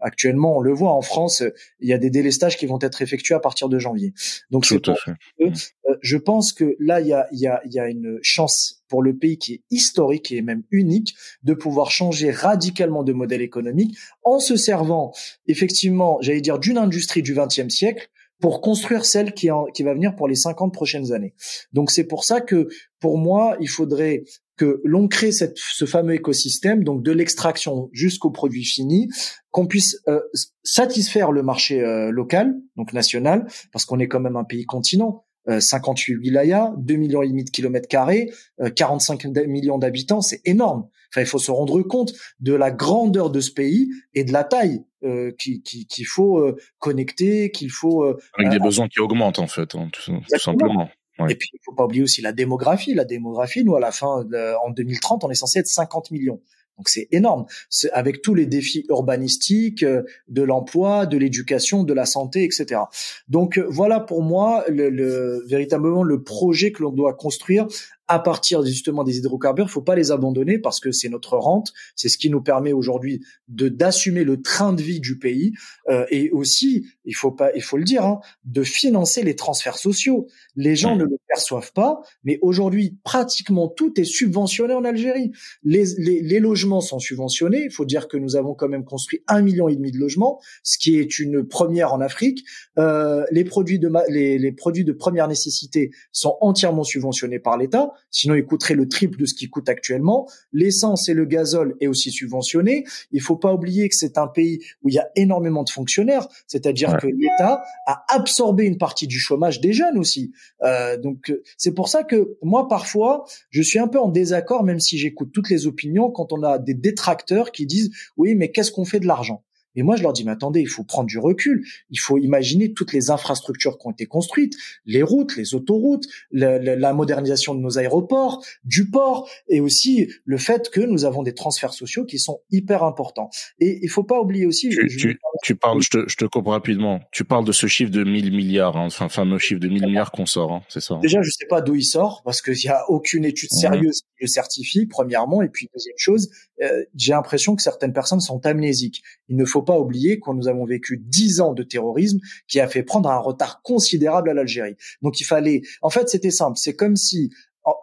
actuellement, on le voit en France, il y a des délestages qui vont être effectués à partir de janvier. Donc c'est euh, je pense que là, il y a, y, a, y a une chance pour le pays qui est historique et même unique de pouvoir changer radicalement de modèle économique en se servant effectivement, j'allais dire, d'une industrie du XXe siècle pour construire celle qui, va venir pour les 50 prochaines années. Donc c'est pour ça que pour moi, il faudrait que l'on crée ce fameux écosystème, donc de l'extraction jusqu'au produit fini, qu'on puisse euh, satisfaire le marché euh, local, donc national, parce qu'on est quand même un pays continent. 58 euh, wilayas, 2 millions et demi de kilomètres carrés, 45 millions d'habitants, c'est énorme. Enfin, il faut se rendre compte de la grandeur de ce pays et de la taille euh, qu'il qui, faut connecter, qu'il faut avec des besoins qui augmentent en fait, hein, tout, simplement. Et puis il faut pas oublier aussi la démographie. La démographie, nous à la fin, en 2030, on est censé être 50 millions. Donc c'est énorme, avec tous les défis urbanistiques, euh, de l'emploi, de l'éducation, de la santé, etc. Donc euh, voilà pour moi le, le, véritablement le projet que l'on doit construire à partir justement des hydrocarbures, faut pas les abandonner parce que c'est notre rente, c'est ce qui nous permet aujourd'hui de d'assumer le train de vie du pays euh, et aussi, il faut pas, il faut le dire, hein, de financer les transferts sociaux. Les gens ne le perçoivent pas, mais aujourd'hui, pratiquement tout est subventionné en Algérie. Les, les, les logements sont subventionnés. Il faut dire que nous avons quand même construit un million et demi de logements, ce qui est une première en Afrique. Euh, les produits de les, les produits de première nécessité sont entièrement subventionnés par l'État. Sinon, ils coûteraient le triple de ce qu'ils coûtent actuellement. L'essence et le gazole est aussi subventionné. Il faut pas oublier que c'est un pays où il y a énormément de fonctionnaires, c'est-à-dire que l'État a absorbé une partie du chômage des jeunes aussi. Euh, donc euh, c'est pour ça que moi parfois je suis un peu en désaccord, même si j'écoute toutes les opinions, quand on a des détracteurs qui disent oui mais qu'est-ce qu'on fait de l'argent? Et moi, je leur dis, mais attendez, il faut prendre du recul. Il faut imaginer toutes les infrastructures qui ont été construites, les routes, les autoroutes, la, modernisation de nos aéroports, du port, et aussi le fait que nous avons des transferts sociaux qui sont hyper importants. Et il faut pas oublier aussi. Tu, tu, parles, je te, je te coupe rapidement. Tu parles de ce chiffre de 1000 milliards, hein, enfin fameux chiffre de 1000 milliards qu'on sort, hein, c'est ça. Hein. Déjà, je sais pas d'où il sort parce qu'il y a aucune étude sérieuse qui le certifie. Premièrement, et puis deuxième chose, euh, j'ai l'impression que certaines personnes sont amnésiques. Il ne faut pas oublier que nous avons vécu dix ans de terrorisme qui a fait prendre un retard considérable à l'Algérie. Donc il fallait, en fait, c'était simple. C'est comme si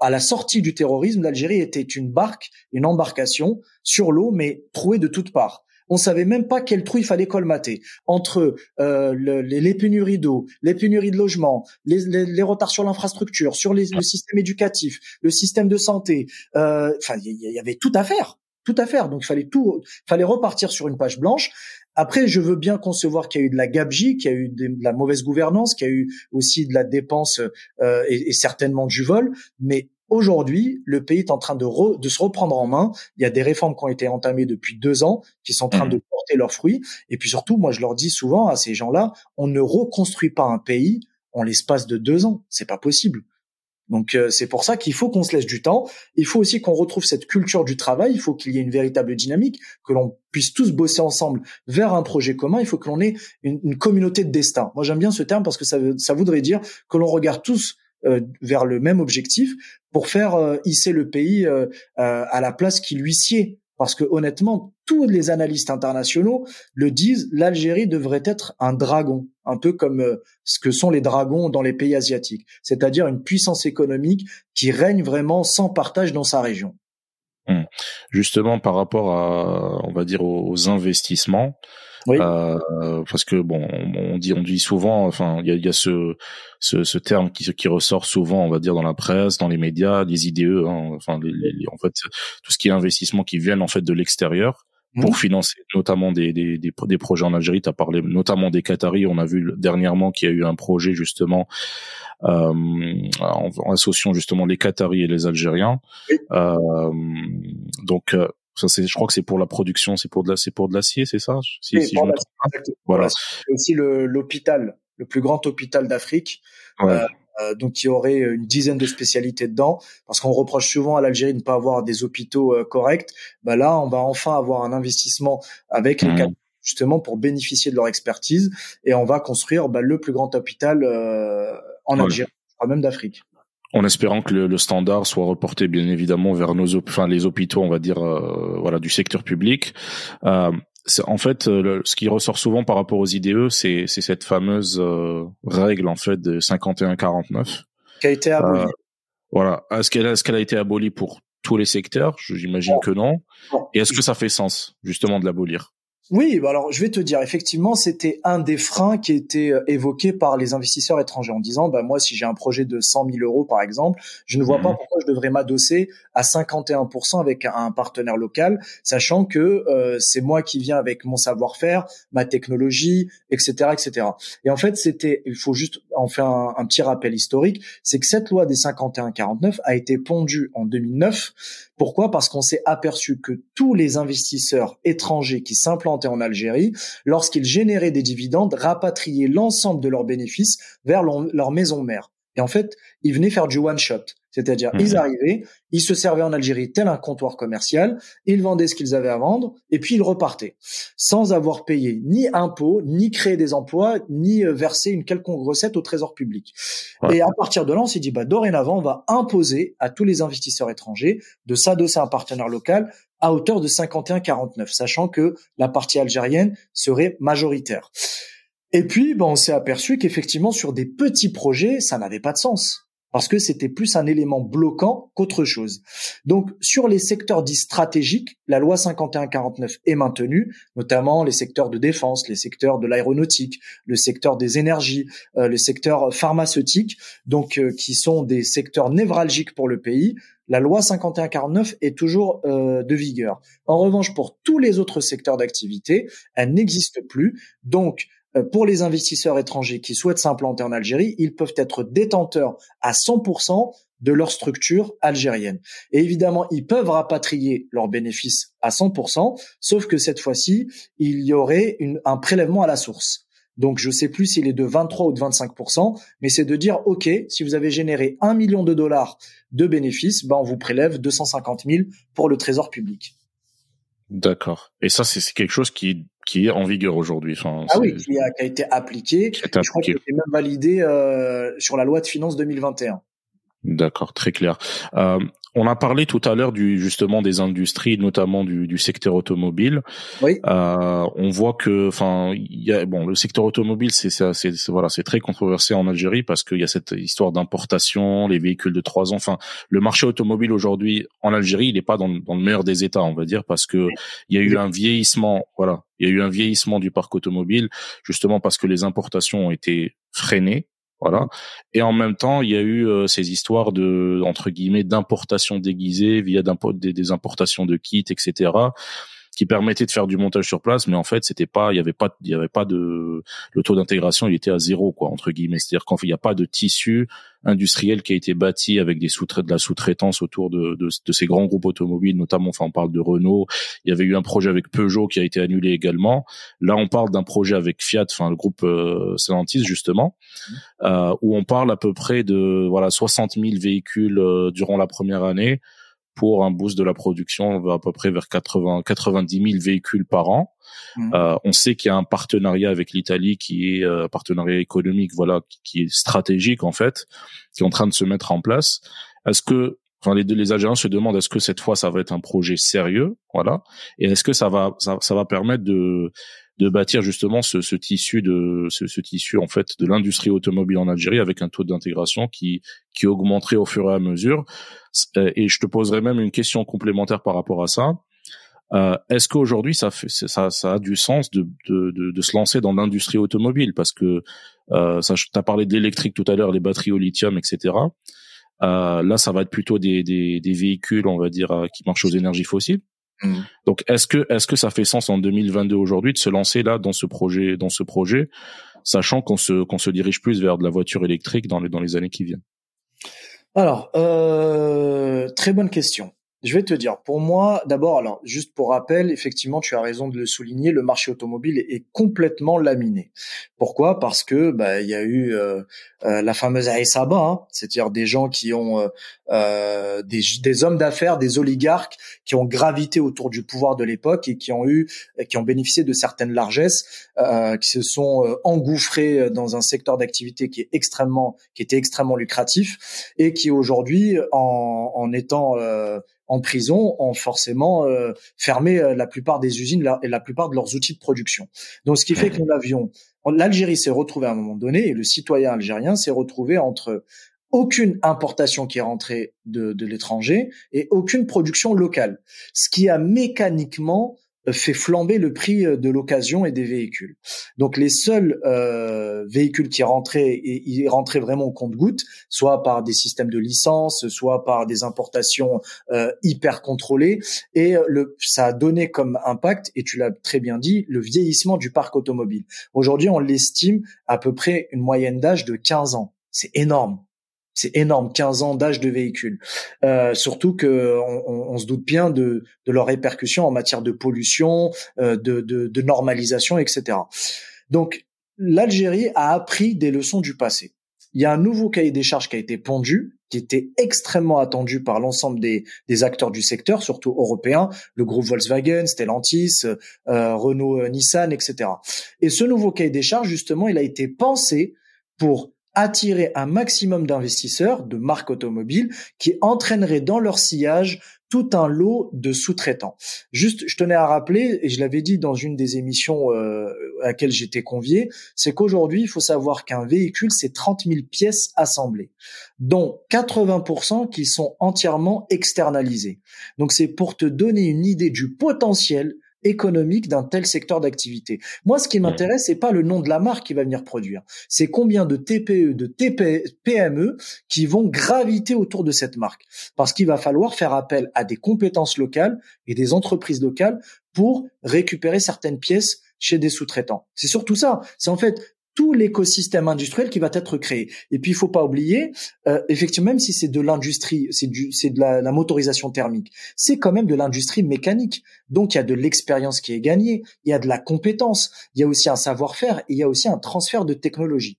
à la sortie du terrorisme, l'Algérie était une barque, une embarcation sur l'eau, mais trouée de toutes parts. On savait même pas quel trou il fallait colmater entre euh, les, pénuries d'eau, les pénuries de logement, les, retards sur l'infrastructure, sur le système éducatif, le système de santé. Euh, enfin, il y, avait tout à faire tout à faire. Donc il fallait tout, fallait repartir sur une page blanche. Après, je veux bien concevoir qu'il y a eu de la gabegie, qu'il y a eu de, la mauvaise gouvernance, qu'il y a eu aussi de la dépense euh, et, certainement du vol, mais Aujourd'hui, le pays est en train de, de se reprendre en main. Il y a des réformes qui ont été entamées depuis deux ans, qui sont en train mmh. de porter leurs fruits. Et puis surtout, moi, je leur dis souvent à ces gens-là, on ne reconstruit pas un pays en l'espace de deux ans. C'est pas possible. Donc euh, c'est pour ça qu'il faut qu'on se laisse du temps. Il faut aussi qu'on retrouve cette culture du travail. Il faut qu'il y ait une véritable dynamique, que l'on puisse tous bosser ensemble vers un projet commun. Il faut que l'on ait une, communauté de destin. Moi j'aime bien ce terme parce que ça, voudrait dire que l'on regarde tous euh, vers le même objectif pour faire euh, hisser le pays à la place qui lui sied. Parce que honnêtement, tous les analystes internationaux le disent, l'Algérie devrait être un dragon, un peu comme euh, ce que sont les dragons dans les pays asiatiques, c'est-à-dire une puissance économique qui règne vraiment sans partage dans sa région. Hum. Justement, par rapport à, on va dire, aux investissements, oui. Euh, parce que bon, on dit, on dit souvent, enfin, il y a, y a ce, ce, ce, terme qui, qui ressort souvent, on va dire, dans la presse, dans les médias, les IDE, hein, enfin, les, en fait, tout ce qui est investissement qui viennent en fait de l'extérieur pour financer notamment des, des, des, des, projets en Algérie. Tu as parlé notamment des Qataris. On a vu dernièrement qu'il y a eu un projet justement euh, en, associant justement les Qataris et les Algériens. Euh, donc euh, ça c'est, je crois que c'est pour la production, c'est pour de la, c'est pour de l'acier, c'est ça? Si, si Voilà. C'est aussi le, l'hôpital, le plus grand hôpital d'Afrique. Euh, euh, donc qui aurait une dizaine de spécialités dedans, parce qu'on reproche souvent à l'Algérie de ne pas avoir des hôpitaux euh, corrects. Bah là, on va enfin avoir un investissement avec les mmh. justement pour bénéficier de leur expertise, et on va construire bah, le plus grand hôpital en Algérie, même d'Afrique en espérant que le, standard soit reporté bien évidemment vers nos enfin les hôpitaux on va dire voilà du secteur public euh, en fait, euh, ce qui ressort souvent par rapport aux IDE, c'est cette fameuse euh, règle en fait de 51-49 qui a été abolie. Euh, voilà. Est-ce qu'elle est qu'elle a été abolie pour tous les secteurs? J'imagine que non. Et est-ce que ça fait sens justement de l'abolir? Oui, bah alors je vais te dire, effectivement, c'était un des freins qui était euh, évoqué par les investisseurs étrangers en disant, bah moi, si j'ai un projet de 100 000 euros, par exemple, je ne vois pas mhm. pourquoi je devrais m'adosser à 51% avec un partenaire local, sachant que euh, c'est moi qui viens avec mon savoir-faire, ma technologie, etc., etc. Et en fait, c'était, il faut juste en faire un, un petit rappel historique, c'est que cette loi des 51-49 a été pondue en 2009 pourquoi? Parce qu'on s'est aperçu que tous les investisseurs étrangers qui s'implantaient en Algérie, lorsqu'ils généraient des dividendes, rapatriaient l'ensemble de leurs bénéfices vers leur maison mère. Et en fait, ils venaient faire du one C'est-à-dire, ils mhm. arrivaient, ils se servaient en Algérie tel un comptoir commercial, ils vendaient ce qu'ils avaient à vendre, et puis ils repartaient, sans avoir payé ni impôts, ni créé des emplois, ni euh, versé une quelconque recette au trésor public. Et à partir de là, on s'est dit, bah, dorénavant, on va imposer à tous les investisseurs étrangers de s'adosser à un partenaire local à hauteur de 51-49, sachant que la partie algérienne serait majoritaire. Et puis, ben, on s'est aperçu qu'effectivement, sur des petits projets, ça n'avait pas de sens parce que c'était plus un élément bloquant qu'autre chose. Donc sur les secteurs dits stratégiques, la loi 51-49 est maintenue, notamment les secteurs de défense, les secteurs de l'aéronautique, le secteur des énergies, euh, le secteur pharmaceutique, donc euh, qui sont des secteurs névralgiques pour le pays. La loi 51-49 est toujours euh, de vigueur. En revanche, pour tous les autres secteurs d'activité, elle n'existe plus. Donc pour les investisseurs étrangers qui souhaitent s'implanter en Algérie, ils peuvent être détenteurs à 100% de leur structure algérienne. Et évidemment, ils peuvent rapatrier leurs bénéfices à 100%, sauf que cette fois-ci, il y aurait un prélèvement à la source. Donc, je sais plus s'il est de 23 ou de 25%, mais c'est de dire, OK, si vous avez généré un million de dollars de bénéfices, ben, on vous prélève 250 000 pour le trésor public. D'accord. Et ça, c'est quelque chose qui, qui est en vigueur aujourd'hui. Enfin, ah oui, qui a, été appliqué. Qui Je crois qu'il même validé euh, sur la loi de finances 2021. D'accord, très clair. Euh, on a parlé tout à l'heure du justement des industries, notamment du, du secteur automobile. Oui. Euh, on voit que, enfin, il y a bon, le secteur automobile, c'est c'est voilà, c'est très controversé en Algérie parce qu'il y a cette histoire d'importation, les véhicules de trois ans. Enfin, le marché automobile aujourd'hui en Algérie, il n'est pas dans, dans, le meilleur des états, on va dire, parce que il y a eu un vieillissement, voilà, il y a eu un vieillissement du parc automobile, justement parce que les importations ont été freinées voilà. Et en même temps, il y a eu euh, ces histoires de entre guillemets d'importation déguisée via des, des importations de kits, etc qui permettait de faire du montage sur place, mais en fait, c'était pas, il y avait pas, il y avait pas de, le taux d'intégration, il était à zéro, quoi, entre guillemets. C'est-à-dire qu'en fait, il n'y a pas de tissu industriel qui a été bâti avec des sous de la sous-traitance autour de, de, de, ces grands groupes automobiles, notamment, enfin, on parle de Renault. Il y avait eu un projet avec Peugeot qui a été annulé également. Là, on parle d'un projet avec Fiat, enfin, le groupe euh, Stellantis, justement, euh, où on parle à peu près de, voilà, 60 000 véhicules euh, durant la première année pour un boost de la production, on va à peu près vers 80, 90 000 véhicules par an. Mmh. Euh, on sait qu'il y a un partenariat avec l'Italie qui est euh, partenariat économique, voilà, qui, est stratégique en fait, qui est en train de se mettre en place. Est-ce que Enfin, les, les Algériens se demandent est-ce que cette fois ça va être un projet sérieux, voilà, et est-ce que ça va ça, ça va permettre de de bâtir justement ce, ce tissu de ce, ce, tissu en fait de l'industrie automobile en Algérie avec un taux d'intégration qui qui augmenterait au fur et à mesure. Euh, et je te poserai même une question complémentaire par rapport à ça. Euh, Est-ce qu'aujourd'hui ça, ça, ça a du sens de, de, de, de se lancer dans l'industrie automobile? Parce que euh, ça, as parlé d'électrique tout à l'heure, les batteries au lithium, etc. Euh, là, ça va être plutôt des, des, des véhicules, on va dire, euh, qui marchent aux énergies fossiles. Mm. Donc est-ce que est-ce que ça fait sens en 2022 aujourd'hui de se lancer là dans ce projet dans ce projet, sachant qu'on se qu'on se dirige plus vers de la voiture électrique dans les dans les années qui viennent? Alors euh, très bonne question. Je vais te dire, pour moi, d'abord, alors juste pour rappel, effectivement, tu as raison de le souligner, le marché automobile est, complètement laminé. Pourquoi? Parce que bah il y a eu euh, euh, la fameuse Aesaba, hein, c'est-à-dire des gens qui ont euh, euh, des, des, hommes d'affaires, des oligarques qui ont gravité autour du pouvoir de l'époque et qui ont eu, qui ont bénéficié de certaines largesses, qui se sont engouffrés dans un secteur d'activité qui est extrêmement, qui était extrêmement lucratif et qui aujourd'hui, en, en étant en prison ont forcément euh, fermé euh, la plupart des usines et la plupart de leurs outils de production. Donc, ce qui fait que nous avions, l'Algérie s'est retrouvée à un moment donné et le citoyen algérien s'est retrouvé entre aucune importation qui est rentrée de, de l'étranger et aucune production locale, ce qui a mécaniquement fait flamber le prix euh, de l'occasion et des véhicules. Donc les seuls euh, véhicules qui rentraient et ils rentraient vraiment au compte-goutte, soit par des systèmes de licence, soit par des importations euh, hyper contrôlées, et le, ça a donné comme impact, et tu l'as très bien dit, le vieillissement du parc automobile. Aujourd'hui, on l'estime à peu près une moyenne d'âge de 15 ans. C'est énorme. C'est énorme, 15 ans d'âge de véhicule. Euh, surtout que on, se doute bien de, de leurs répercussions en matière de pollution, euh, de, de, de normalisation, etc. Donc l'Algérie a appris des leçons du passé. Il y a un nouveau cahier des charges qui a été pondu, qui était extrêmement attendu par l'ensemble des, des, acteurs du secteur, surtout européens, le groupe Volkswagen, Stellantis, euh, Renault, euh, Nissan, etc. Et ce nouveau cahier des charges, justement, il a été pensé pour attirer un maximum d'investisseurs de marques automobiles qui entraîneraient dans leur sillage tout un lot de sous-traitants. Juste, je tenais à rappeler, et je l'avais dit dans une des émissions euh, à laquelle j'étais convié, c'est qu'aujourd'hui, il faut savoir qu'un véhicule, c'est 30 000 pièces assemblées, dont 80% qui sont entièrement externalisées. Donc c'est pour te donner une idée du potentiel économique d'un tel secteur d'activité. Moi, ce qui m'intéresse, c'est pas le nom de la marque qui va venir produire, c'est combien de TPE, de TP, PME qui vont graviter autour de cette marque, parce qu'il va falloir faire appel à des compétences locales et des entreprises locales pour récupérer certaines pièces chez des sous-traitants. C'est surtout ça. C'est en fait tout l'écosystème industriel qui va être créé. Et puis il faut pas oublier, euh, effectivement, même si c'est de l'industrie, c'est du, c'est de la, motorisation thermique, c'est quand même de l'industrie mécanique. Donc il y a de l'expérience qui est gagnée, il y a de la compétence, il y a aussi un savoir-faire il y a aussi un transfert de technologie.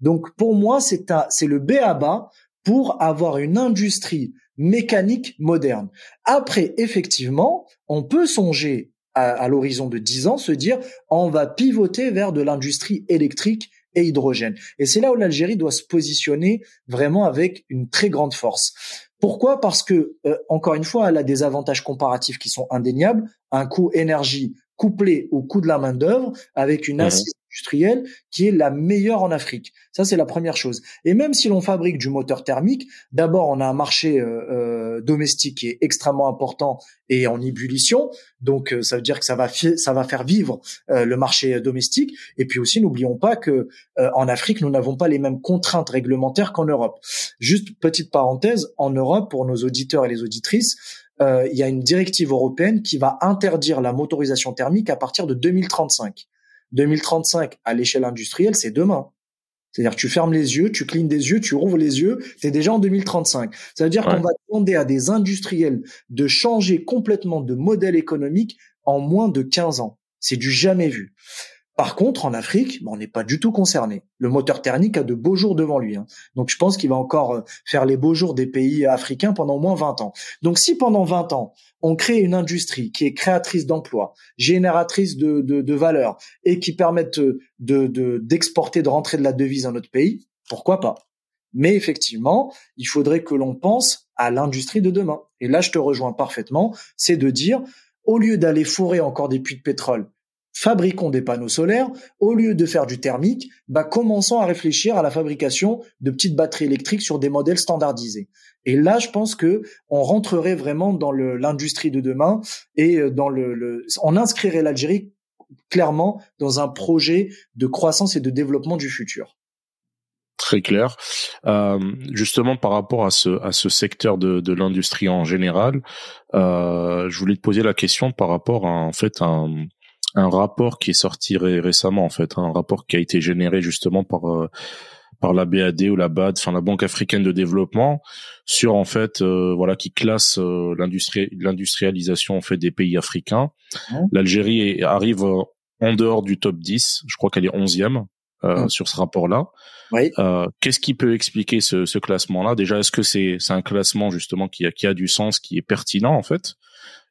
Donc pour moi, c'est c'est le B à bas pour avoir une industrie mécanique moderne. Après, effectivement, on peut songer à, l'horizon de 10 ans, se dire on va pivoter vers de l'industrie électrique et hydrogène. Et c'est là où l'Algérie doit se positionner vraiment avec une très grande force. Pourquoi? Parce que, euh, encore une fois, elle a des avantages comparatifs qui sont indéniables, un coût énergie couplé au coût de la main d'œuvre, avec une mmh assise industrielle qui est la meilleure en Afrique. Ça, c'est la première chose. Et même si l'on fabrique du moteur thermique, d'abord, on a un marché euh, euh, domestique qui est extrêmement important et en ébullition. Donc, euh, ça veut dire que ça va, ça va faire vivre le marché domestique. Et puis aussi, n'oublions pas que en Afrique, nous n'avons pas les mêmes contraintes réglementaires qu'en Europe. Juste petite parenthèse, en Europe, pour nos auditeurs et les auditrices, il y a une directive européenne qui va interdire la motorisation thermique à partir de 2035. 2035 à l'échelle industrielle, c'est demain. C'est-à-dire tu fermes les yeux, tu clignes des yeux, tu rouvres les yeux, tu es déjà en 2035. Ça veut dire qu'on va demander à des industriels de changer complètement de modèle économique en moins de 15 ans. C'est du jamais vu. Par contre, en Afrique, on n'est pas du tout concerné. Le moteur thermique a de beaux jours devant lui. Hein. Donc je pense qu'il va encore euh, faire les beaux jours des pays africains pendant au moins 20 ans. Donc si pendant 20 ans, on crée une industrie qui est créatrice d'emplois, génératrice de, de, valeur et qui permette de, d'exporter, de, rentrer de la devise dans notre pays, pourquoi pas? Mais effectivement, il faudrait que l'on pense à l'industrie de demain. Et là, je te rejoins parfaitement, c'est de dire, au lieu d'aller fourrer encore des puits de pétrole, fabriquons des panneaux solaires, au lieu de faire du thermique, bah, commençons à réfléchir à la fabrication de petites batteries électriques sur des modèles standardisés. Et là, je pense que on rentrerait vraiment dans l'industrie de demain et euh, dans le, on inscrirait l'Algérie clairement dans un projet de croissance et de développement du futur. Très clair. Euh, justement, par rapport à ce à ce secteur de, de l'industrie en général, euh, je voulais te poser la question par rapport à en fait un un rapport qui est sorti récemment en fait, un rapport qui a été généré justement par euh, par la BAD ou la BAD, enfin la Banque africaine de développement, sur en fait euh, voilà qui classe euh, l'industrie l'industrialisation en fait des pays africains. L'Algérie arrive en dehors du top 10, je crois qu'elle est 11e euh, sur ce rapport-là. Oui. Qu'est-ce qui peut expliquer ce, ce classement-là? Déjà, est-ce que c'est c'est un classement justement qui a qui a du sens, qui est pertinent en fait?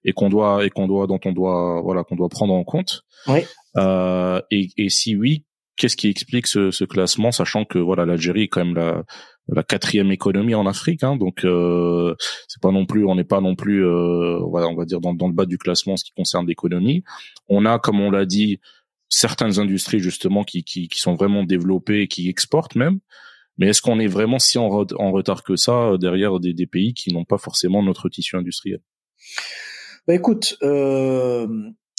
Et qu'on doit et qu'on doit dont on doit voilà qu'on doit prendre en compte. Oui. Euh, et, et si oui, qu'est-ce qui explique ce, ce classement, sachant que voilà l'Algérie est quand même la, la quatrième économie en Afrique, hein, donc euh, c'est pas non plus, on n'est pas non plus, euh, on, va, on va dire dans, dans le bas du classement ce qui concerne l'économie. On a, comme on l'a dit, certaines industries justement qui, qui, qui sont vraiment développées et qui exportent même. Mais est-ce qu'on est vraiment si en, en retard que ça derrière des, des pays qui n'ont pas forcément notre tissu industriel? Bah écoute, euh,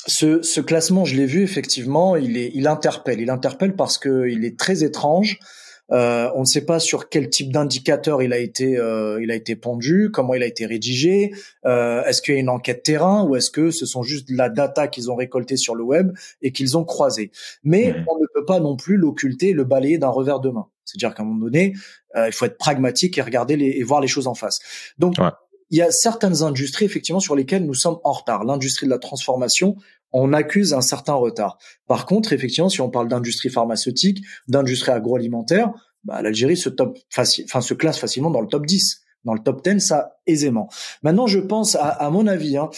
ce, ce, classement, je l'ai vu effectivement, il, est, il interpelle. Il interpelle parce que il est très étrange. Euh, on ne sait pas sur quel type d'indicateur il a été, euh, il a été pondu, comment il a été rédigé. Euh, est-ce qu'il y a une enquête terrain ou est-ce que ce sont juste la data qu'ils ont récoltée sur le web et qu'ils ont croisé Mais mmh. on ne peut pas non plus l'occulter, le balayer d'un revers de main. C'est-à-dire qu'à un moment donné, euh, il faut être pragmatique et regarder les, et voir les choses en face. Donc, il y a certaines industries effectivement sur lesquelles nous sommes en retard. L'industrie de la transformation, on accuse un certain retard. Par contre, effectivement, si on parle d'industrie pharmaceutique, d'industrie agroalimentaire, bah, l'Algérie se top se classe facilement dans le top 10. dans le top 10, ça aisément. Maintenant, je pense, à, à mon avis, hein,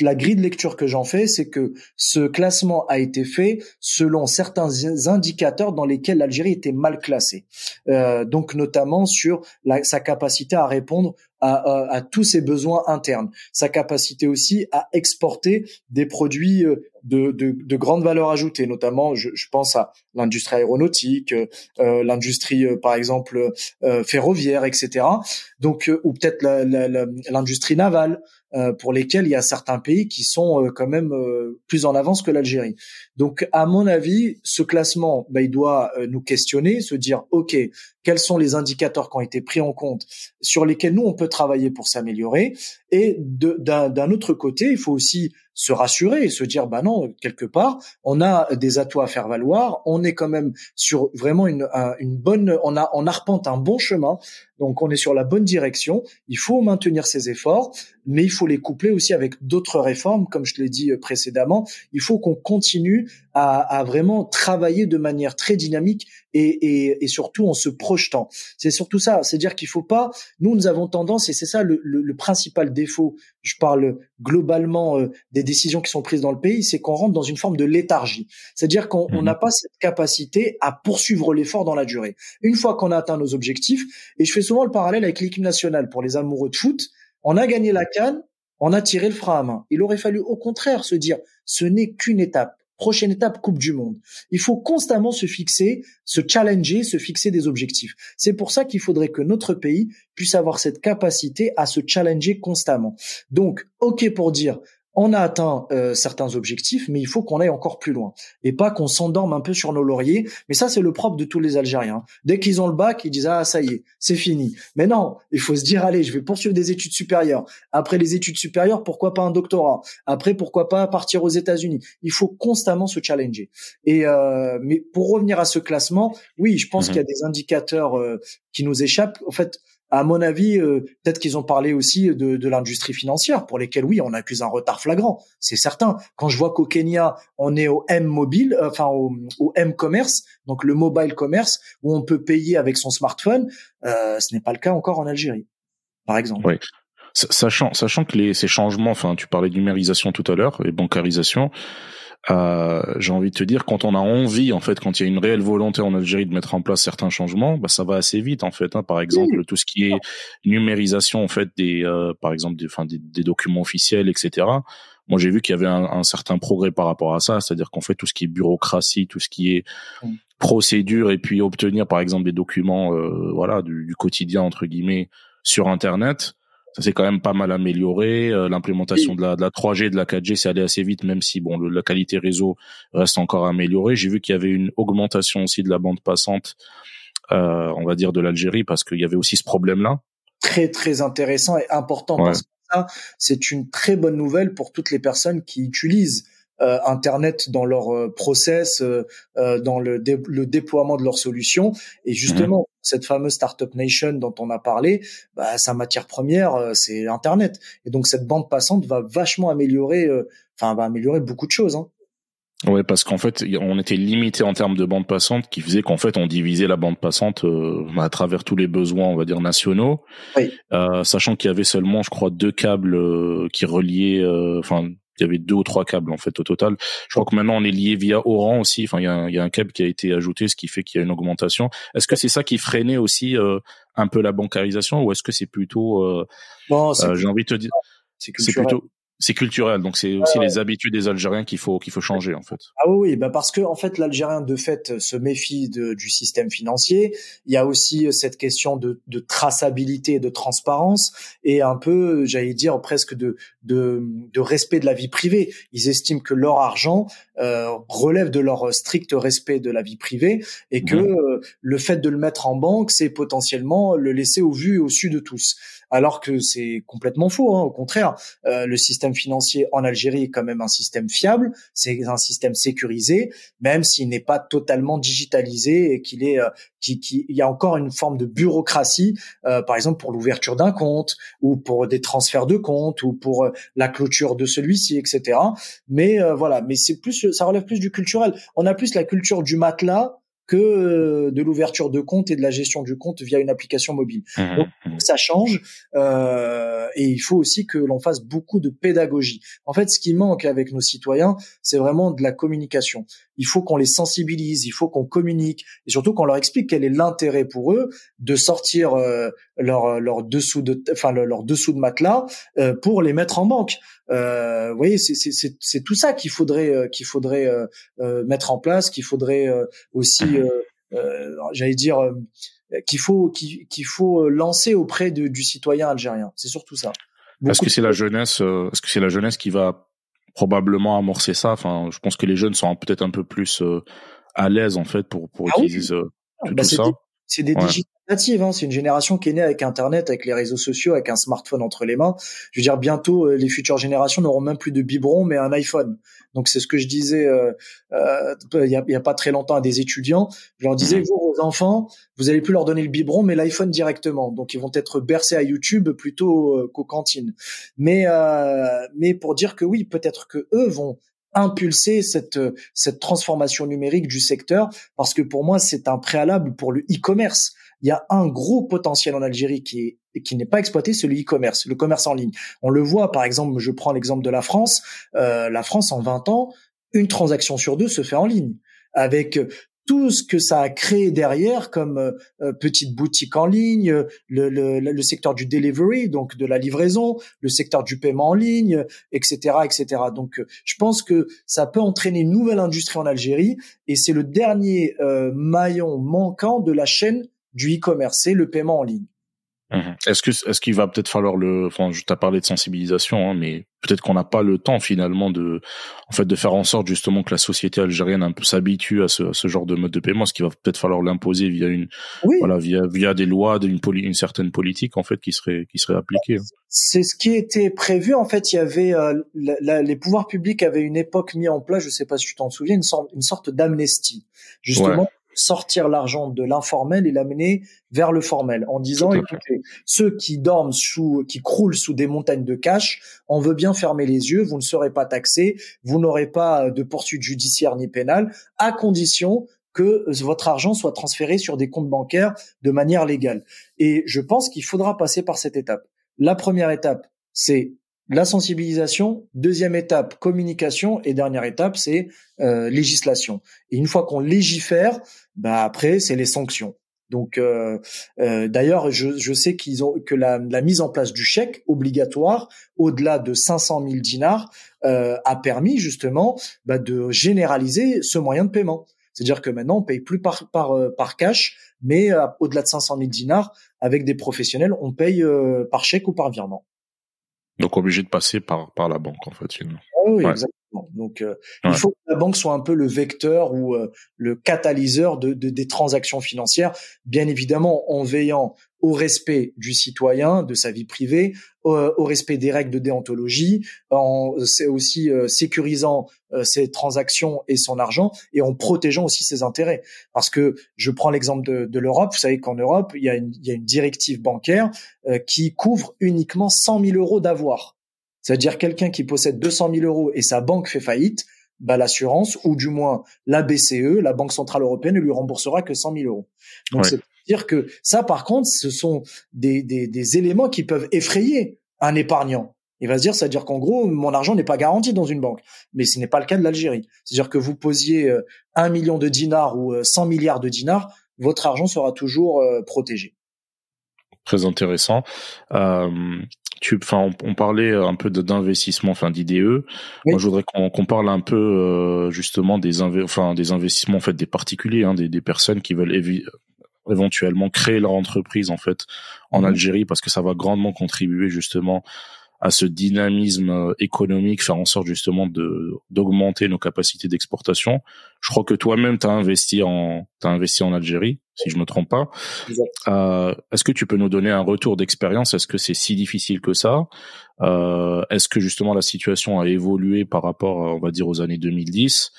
la grille de lecture que j'en fais, c'est que ce classement a été fait selon certains indicateurs dans lesquels l'Algérie était mal classée. Euh, donc, notamment sur la, sa capacité à répondre à, à, tous ses besoins internes, sa capacité aussi à exporter des produits euh, de, de, de grande valeur ajoutée, notamment je, je pense à l'industrie aéronautique, euh, l'industrie euh, par exemple euh, ferroviaire, etc. Donc euh, ou peut-être l'industrie navale. Euh, pour lesquels il y a certains pays qui sont euh, quand même euh, plus en avance que l'Algérie. Donc, à mon avis, ce classement, bah, il doit nous questionner, se dire, OK, quels sont les indicateurs qui ont été pris en compte sur lesquels nous, on peut travailler pour s'améliorer. Et d'un autre côté, il faut aussi se rassurer et se dire, bah non, quelque part, on a des atouts à faire valoir, on est quand même sur vraiment une, une bonne, on a, on arpente un bon chemin, donc on est sur la bonne direction. Il faut maintenir ces efforts, mais il faut les coupler aussi avec d'autres réformes, comme je l'ai dit précédemment. Il faut qu'on continue à, à, vraiment travailler de manière très dynamique et, et, et surtout en se projetant. C'est surtout ça, c'est-à-dire qu'il faut pas. Nous, nous avons tendance, et c'est ça le, le, le, principal défaut. Je parle globalement euh, des décisions qui sont prises dans le pays, c'est qu'on rentre dans une forme de léthargie. C'est-à-dire qu'on mmh n'a pas cette capacité à poursuivre l'effort dans la durée. Une fois qu'on a atteint nos objectifs, et je fais souvent le parallèle avec l'équipe nationale pour les amoureux de foot, on a gagné la canne, on a tiré le frein à main. Il aurait fallu au contraire se dire, ce n'est qu'une étape. Prochaine étape, Coupe du Monde. Il faut constamment se fixer, se challenger, se fixer des objectifs. C'est pour ça qu'il faudrait que notre pays puisse avoir cette capacité à se challenger constamment. Donc, OK pour dire, on a atteint euh, certains objectifs, mais il faut qu'on aille encore plus loin et pas qu'on s'endorme un peu sur nos lauriers. Mais ça, c'est le propre de tous les Algériens. Dès qu'ils ont le bac, ils disent ah ça y est, c'est fini. Mais non, il faut se dire allez, je vais poursuivre des études supérieures. Après les études supérieures, pourquoi pas un doctorat? Après, pourquoi pas partir aux États-Unis? Il faut constamment se challenger. Et euh, mais pour revenir à ce classement, oui, je pense mmh qu'il y a des indicateurs euh, qui nous échappent. En fait, à mon avis, euh, peut-être qu'ils ont parlé aussi de, de l'industrie financière, pour lesquelles, oui, on accuse un retard flagrant, c'est certain. Quand je vois qu'au Kenya, on est au M mobile, euh, enfin au, M commerce, donc le mobile commerce, où on peut payer avec son smartphone, euh, ce n'est pas le cas encore en Algérie, par exemple. Oui. Sachant, sachant que les, ces changements, enfin, tu parlais de numérisation tout à l'heure et bancarisation, euh, j'ai envie de te dire, quand on a envie, en fait, quand il y a une réelle volonté en Algérie de mettre en place certains changements, bah, ça va assez vite, en fait. Hein. Par exemple, tout ce qui est numérisation, en fait, des, euh, par exemple, des, enfin, des, des, documents officiels, etc. Moi, j'ai vu qu'il y avait un, un, certain progrès par rapport à ça, c'est-à-dire qu'en fait, tout ce qui est bureaucratie, tout ce qui est procédure, et puis obtenir, par exemple, des documents, euh, voilà, du, du quotidien entre guillemets sur Internet ça s'est quand même pas mal amélioré. Euh, l'implémentation de, la, de la 3G, de la 4G, c'est allé assez vite, même si bon, le, la qualité réseau reste encore améliorée. J'ai vu qu'il y avait une augmentation aussi de la bande passante, euh, on va dire, de l'Algérie, parce qu'il y avait aussi ce problème-là. Très très intéressant et important parce que ça, c'est une très bonne nouvelle pour toutes les personnes qui utilisent euh, Internet dans leur euh, process, euh, dans le, le, déploiement de leurs solutions. Et justement, mhm. cette fameuse startup nation dont on a parlé, bah, sa matière première, c'est Internet. Et donc cette bande passante va vachement améliorer, enfin va améliorer beaucoup de choses. Hein. Ouais, parce qu'en fait, on était limité en termes de bande passante, qui faisait qu'en fait, on divisait la bande passante euh, à travers tous les besoins, on va dire nationaux, oui. euh, sachant qu'il y avait seulement, je crois, deux câbles euh, qui reliaient, enfin, il y avait deux ou trois câbles en fait au total. Je crois que maintenant on est lié via Oran aussi. Enfin, il y a, un, il y a un câble qui a été ajouté, ce qui fait qu'il y a une augmentation. Est-ce que c'est ça qui freinait aussi euh, un peu la bancarisation, ou est-ce que c'est plutôt, euh, euh, j'ai envie de te dire, c'est plutôt c'est culturel, donc c'est aussi les habitudes des Algériens qu'il faut qu'il faut changer en fait. Ah oui, bah parce que en fait l'Algérien de fait se méfie de, du système financier. Il y a aussi euh, cette question de, de traçabilité, de transparence et un peu, j'allais dire presque de, de, de respect de la vie privée. Ils estiment que leur argent euh, relève de leur strict respect de la vie privée et que mmh. euh, le fait de le mettre en banque, c'est potentiellement le laisser au vu et au su de tous alors que c'est complètement faux. Hein. Au contraire, euh, le système financier en Algérie est quand même un système fiable, c'est un système sécurisé, même s'il n'est pas totalement digitalisé et qu'il est, euh, y a encore une forme de bureaucratie, euh, par exemple pour l'ouverture d'un compte ou pour des transferts de compte ou pour euh, la clôture de celui-ci, etc. Mais euh, voilà, mais c'est plus, ça relève plus du culturel. On a plus la culture du matelas que euh, de l'ouverture de compte et de la gestion du compte via une application mobile. Mmh, Donc, mmh. que ça change euh, et il faut aussi que l'on fasse beaucoup de pédagogie. En fait, ce qui manque avec nos citoyens, c'est vraiment de la communication. Il faut qu'on les sensibilise, il faut qu'on communique et surtout qu'on leur explique quel est l'intérêt pour eux de sortir euh, leur leur dessous de enfin leur dessous de matelas euh, pour les mettre en banque. Euh, vous voyez, c'est tout ça qu'il faudrait euh, qu'il faudrait euh, mettre en place, qu'il faudrait aussi, j'allais dire qu'il faut qu'il faut lancer auprès de, du citoyen algérien. C'est surtout ça. Est-ce que c'est la jeunesse Est-ce que c'est la jeunesse qui va probablement amorcer ça. Enfin, je pense que les jeunes sont peut-être un peu plus à l'aise en fait pour pour ah utiliser tout, bah, ça. C'est des Hein. C'est une génération qui est née avec Internet, avec les réseaux sociaux, avec un smartphone entre les mains. Je veux dire, bientôt, euh, les futures générations n'auront même plus de biberon, mais un iPhone. Donc c'est ce que je disais euh, euh, il, y a, pas très longtemps à des étudiants. Je leur disais, mmh. vous, vos enfants, vous allez plus leur donner le biberon, mais l'iPhone directement. Donc ils vont être bercés à YouTube plutôt qu'aux cantines. Mais mais pour dire que oui, peut-être que eux vont impulser cette cette transformation numérique du secteur parce que pour moi c'est un préalable pour le e-commerce il y a un gros potentiel en Algérie qui qui n'est pas exploité, c'est le e-commerce, le commerce en ligne. On le voit, par exemple, je prends l'exemple de la France. Euh, la France, en 20 ans, une transaction sur deux se fait en ligne, avec tout ce que ça a créé derrière comme euh, euh, petite boutique en ligne, le, le, secteur du delivery, donc de la livraison, le secteur du paiement en ligne, etc., etc. Donc, je pense que ça peut entraîner une nouvelle industrie en Algérie et c'est le dernier maillon manquant de la chaîne du e-commerce, c'est le paiement en ligne. Mhm. Est-ce que est-ce qu'il va peut-être falloir le enfin je t'ai parlé de sensibilisation hein, mais peut-être qu'on n'a pas le temps finalement de en fait de faire en sorte justement que la société algérienne un peu s'habitue à ce, ce genre de mode de paiement ce qu'il va peut-être falloir l'imposer via une voilà via via des lois d'une une certaine politique en fait qui serait qui serait appliquée. Hein. C'est ce qui était prévu en fait il y avait euh, les pouvoirs publics avaient une époque mis en place je sais pas si tu t'en souviens une sorte une sorte d'amnestie justement sortir l'argent de l'informel et l'amener vers le formel en disant écoutez ceux qui dorment sous qui croulent sous des montagnes de cash on veut bien fermer les yeux vous ne serez pas taxés vous n'aurez pas de poursuite judiciaire ni pénale à condition que votre argent soit transféré sur des comptes bancaires de manière légale. Et je pense qu'il faudra passer par cette étape. La première étape c'est la sensibilisation, deuxième étape communication et dernière étape c'est euh, législation. Et une fois qu'on légifère, bah après c'est les sanctions. Donc euh, euh, d'ailleurs je, je, sais qu'ils ont que la, la, mise en place du chèque obligatoire au-delà de 500 000 dinars a permis justement bah, de généraliser ce moyen de paiement. C'est-à-dire que maintenant on paye plus par par, par cash, mais au-delà de 500 000 dinars avec des professionnels on paye par chèque ou par virement. Donc obligé de passer par par la banque en fait finalement. Ah oui, exactement. Donc euh, il faut que la banque soit un peu le vecteur ou euh, le catalyseur de, de, des transactions financières, bien évidemment en veillant au respect du citoyen, de sa vie privée, au, respect des règles de déontologie, en c'est aussi euh, sécurisant euh, ses transactions et son argent et en protégeant aussi ses intérêts. Parce que je prends l'exemple de, de l'Europe. Vous savez qu'en Europe, il y, a une, il y a une directive bancaire euh, qui couvre uniquement 100 000 euros d'avoir. C'est-à-dire quelqu'un qui possède 200 000 euros et sa banque fait faillite, bah, l'assurance ou du moins la BCE, la Banque centrale européenne, ne lui remboursera que 100 000 euros. Donc c'est dire que ça, par contre, ce sont des, des, des éléments qui peuvent effrayer un épargnant. Il va se dire, c'est-à-dire qu'en gros, mon argent n'est pas garanti dans une banque. Mais ce n'est pas le cas de l'Algérie. C'est-à-dire que vous posiez euh, un million de dinars ou 100 euh, milliards de dinars, votre argent sera toujours euh, protégé. Très intéressant. Euh, tu, on, parlait un peu d'investissement, enfin d'IDE. Moi, je voudrais qu'on parle un peu justement des, enfin, des investissements en fait des particuliers, hein, des, des personnes qui veulent éventuellement créer leur entreprise en fait en mhm. Algérie parce que ça va grandement contribuer justement à ce dynamisme euh, économique, faire en sorte justement de d'augmenter nos capacités d'exportation. Je crois que toi-même tu as investi en t'as investi en Algérie, si je me trompe pas. Euh, Est-ce que tu peux nous donner un retour d'expérience? Est-ce que c'est si difficile que ça? Euh, Est-ce que justement la situation a évolué par rapport, on va dire, aux années 2010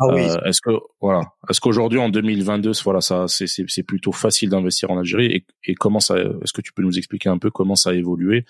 ah oui. euh, Est-ce que voilà Est-ce qu'aujourd'hui en 2022, voilà, ça c'est plutôt facile d'investir en Algérie? Et, et comment ça Est-ce que tu peux nous expliquer un peu comment ça a évolué euh,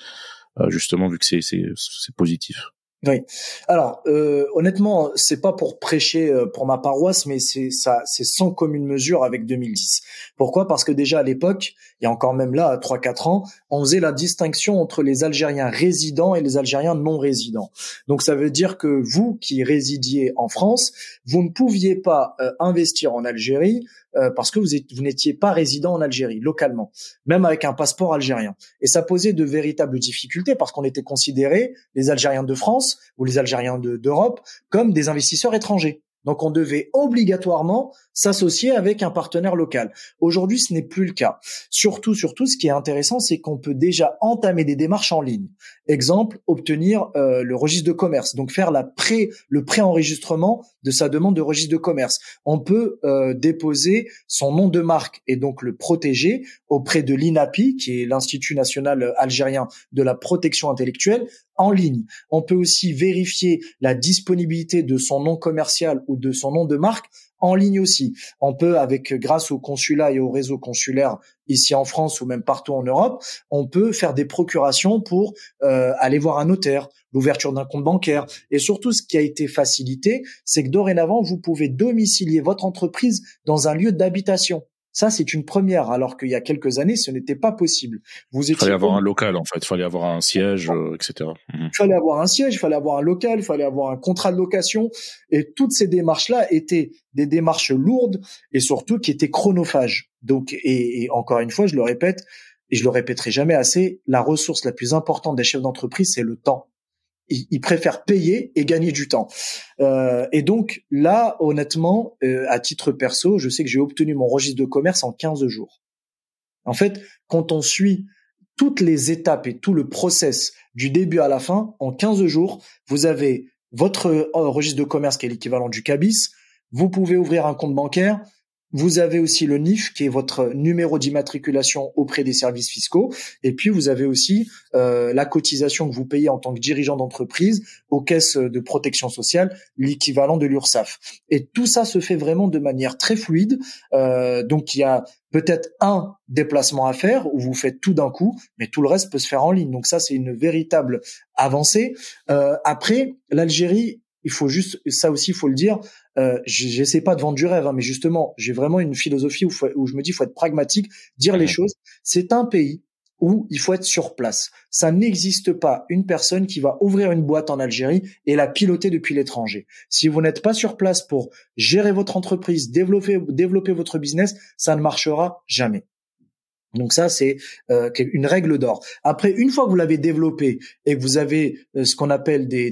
justement vu que c'est c'est positif. Oui. Alors euh, honnêtement, c'est pas pour prêcher euh, pour ma paroisse, mais c'est ça, c'est sans commune mesure avec 2010. Pourquoi? Parce que déjà à l'époque, il y a encore même là trois quatre ans, on faisait la distinction entre les Algériens résidents et les Algériens non résidents. Donc ça veut dire que vous qui résidiez en France, vous ne pouviez pas euh, investir en Algérie euh, parce que vous, vous n'étiez pas résident en Algérie localement, même avec un passeport algérien. Et ça posait de véritables difficultés parce qu'on était considérés, les Algériens de France ou les Algériens d'Europe, comme des investisseurs étrangers. Donc on devait obligatoirement s'associer avec un partenaire local. Aujourd'hui, ce n'est plus le cas. Surtout, surtout, ce qui est intéressant, c'est qu'on peut déjà entamer des démarches en ligne. Exemple, obtenir euh, le registre de commerce, donc faire le pré-enregistrement de sa demande de registre de commerce. On peut euh, déposer son nom de marque et donc le protéger auprès de l'INAPI, qui est l'Institut national algérien de la protection intellectuelle, en ligne. On peut aussi vérifier la disponibilité de son nom commercial ou de son nom de marque en ligne aussi. On peut, avec grâce au consulat et au réseau consulaire ici en France ou même partout en Europe, on peut faire des procurations pour euh, aller voir un notaire, l'ouverture d'un compte bancaire. Et surtout, ce qui a été facilité, c'est que dorénavant, vous pouvez domicilier votre entreprise dans un lieu d'habitation. Ça, c'est une première, alors qu'il y a quelques années, ce n'était pas possible. Vous il fallait avoir un local, en fait. Il fallait avoir un siège, euh, etc. Il fallait avoir un siège, il fallait avoir un local, il fallait avoir un contrat de location. Et toutes ces démarches-là étaient des démarches lourdes et surtout qui étaient chronophages. Donc, et, et encore une fois, je le répète, et je le répéterai jamais assez, la ressource la plus importante des chefs d'entreprise, c'est le temps ils, préfèrent payer et gagner du temps. Euh, et donc là, honnêtement, euh, à titre perso, je sais que j'ai obtenu mon registre de commerce en 15 jours. En fait, quand on suit toutes les étapes et tout le process du début à la fin, en 15 jours, vous avez votre euh, registre de commerce qui est l'équivalent du CABIS, vous pouvez ouvrir un compte bancaire, vous avez aussi le NIF qui est votre numéro d'immatriculation auprès des services fiscaux. Et puis vous avez aussi euh, la cotisation que vous payez en tant que dirigeant d'entreprise aux caisses de protection sociale, l'équivalent de l'URSSAF. Et tout ça se fait vraiment de manière très fluide. Euh, donc il y a peut-être un déplacement à faire où vous faites tout d'un coup, mais tout le reste peut se faire en ligne. Donc ça c'est une véritable avancée. Euh, après l'Algérie il faut juste, ça aussi, il faut le dire. Euh, J'essaie pas de vendre du rêve, hein, mais justement, j'ai vraiment une philosophie où, où je me dis, faut être pragmatique, dire les choses. C'est un pays où il faut être sur place. Ça n'existe pas une personne qui va ouvrir une boîte en Algérie et la piloter depuis l'étranger. Si vous n'êtes pas sur place pour gérer votre entreprise, développer, développer votre business, ça ne marchera jamais. Donc ça, c'est euh, une règle d'or. Après, une fois que vous l'avez développé et que vous avez euh, ce qu'on appelle des,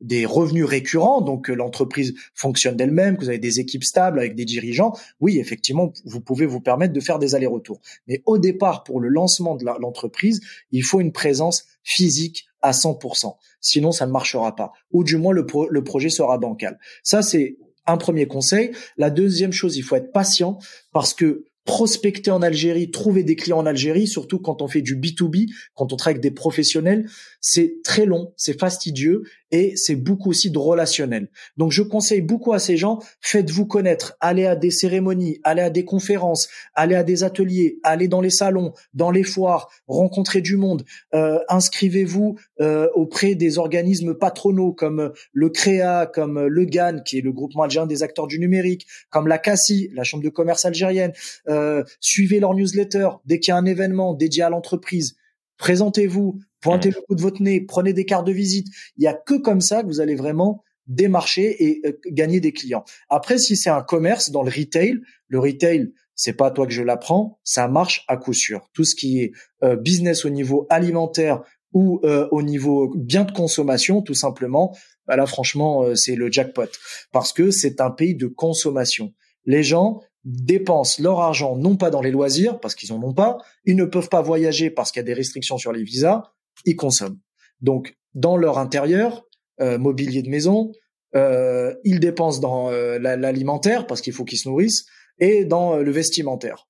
des, revenus récurrents, donc l'entreprise fonctionne d'elle-même, que vous avez des équipes stables avec des dirigeants, oui, effectivement, vous pouvez vous permettre de faire des allers-retours. Mais au départ, pour le lancement de l'entreprise, il faut une présence physique à 100%. Sinon, ça ne marchera pas. Ou du moins, le projet sera bancal. Ça, c'est un premier conseil. La deuxième chose, il faut être patient parce que prospecter en Algérie, trouver des clients en Algérie, surtout quand on fait du B2B, quand on travaille avec des professionnels, c'est très long, c'est fastidieux et c'est beaucoup aussi de relationnel. Donc je conseille beaucoup à ces gens, faites-vous connaître, allez à des cérémonies, allez à des conférences, allez à des ateliers, allez dans les salons, dans les foires, rencontrez du monde, euh, inscrivez-vous euh, auprès des organismes patronaux comme le CREA, comme le GAN, qui est le groupement algérien des acteurs du numérique, comme la CACI, la chambre de commerce algérienne, euh, suivez leur newsletter. Dès qu'il y a un événement dédié à l'entreprise, présentez-vous, pointez le bout de votre nez, prenez des cartes de visite. Il y a que comme ça que vous allez vraiment démarcher et euh, gagner des clients. Après, si c'est un commerce dans le retail, le retail, c'est pas toi que je l'apprends, ça marche à coup sûr. Tout ce qui est euh, business au niveau alimentaire ou euh, au niveau bien de consommation, tout simplement, bah là franchement, c'est le jackpot parce que c'est un pays de consommation. Les gens, dépensent leur argent non pas dans les loisirs parce qu'ils en ont pas, ils ne peuvent pas voyager parce qu'il y a des restrictions sur les visas, ils consomment. Donc dans leur intérieur, euh, mobilier de maison, euh, ils dépensent dans euh, l'alimentaire parce qu'il faut qu'ils se nourrissent et dans le vestimentaire.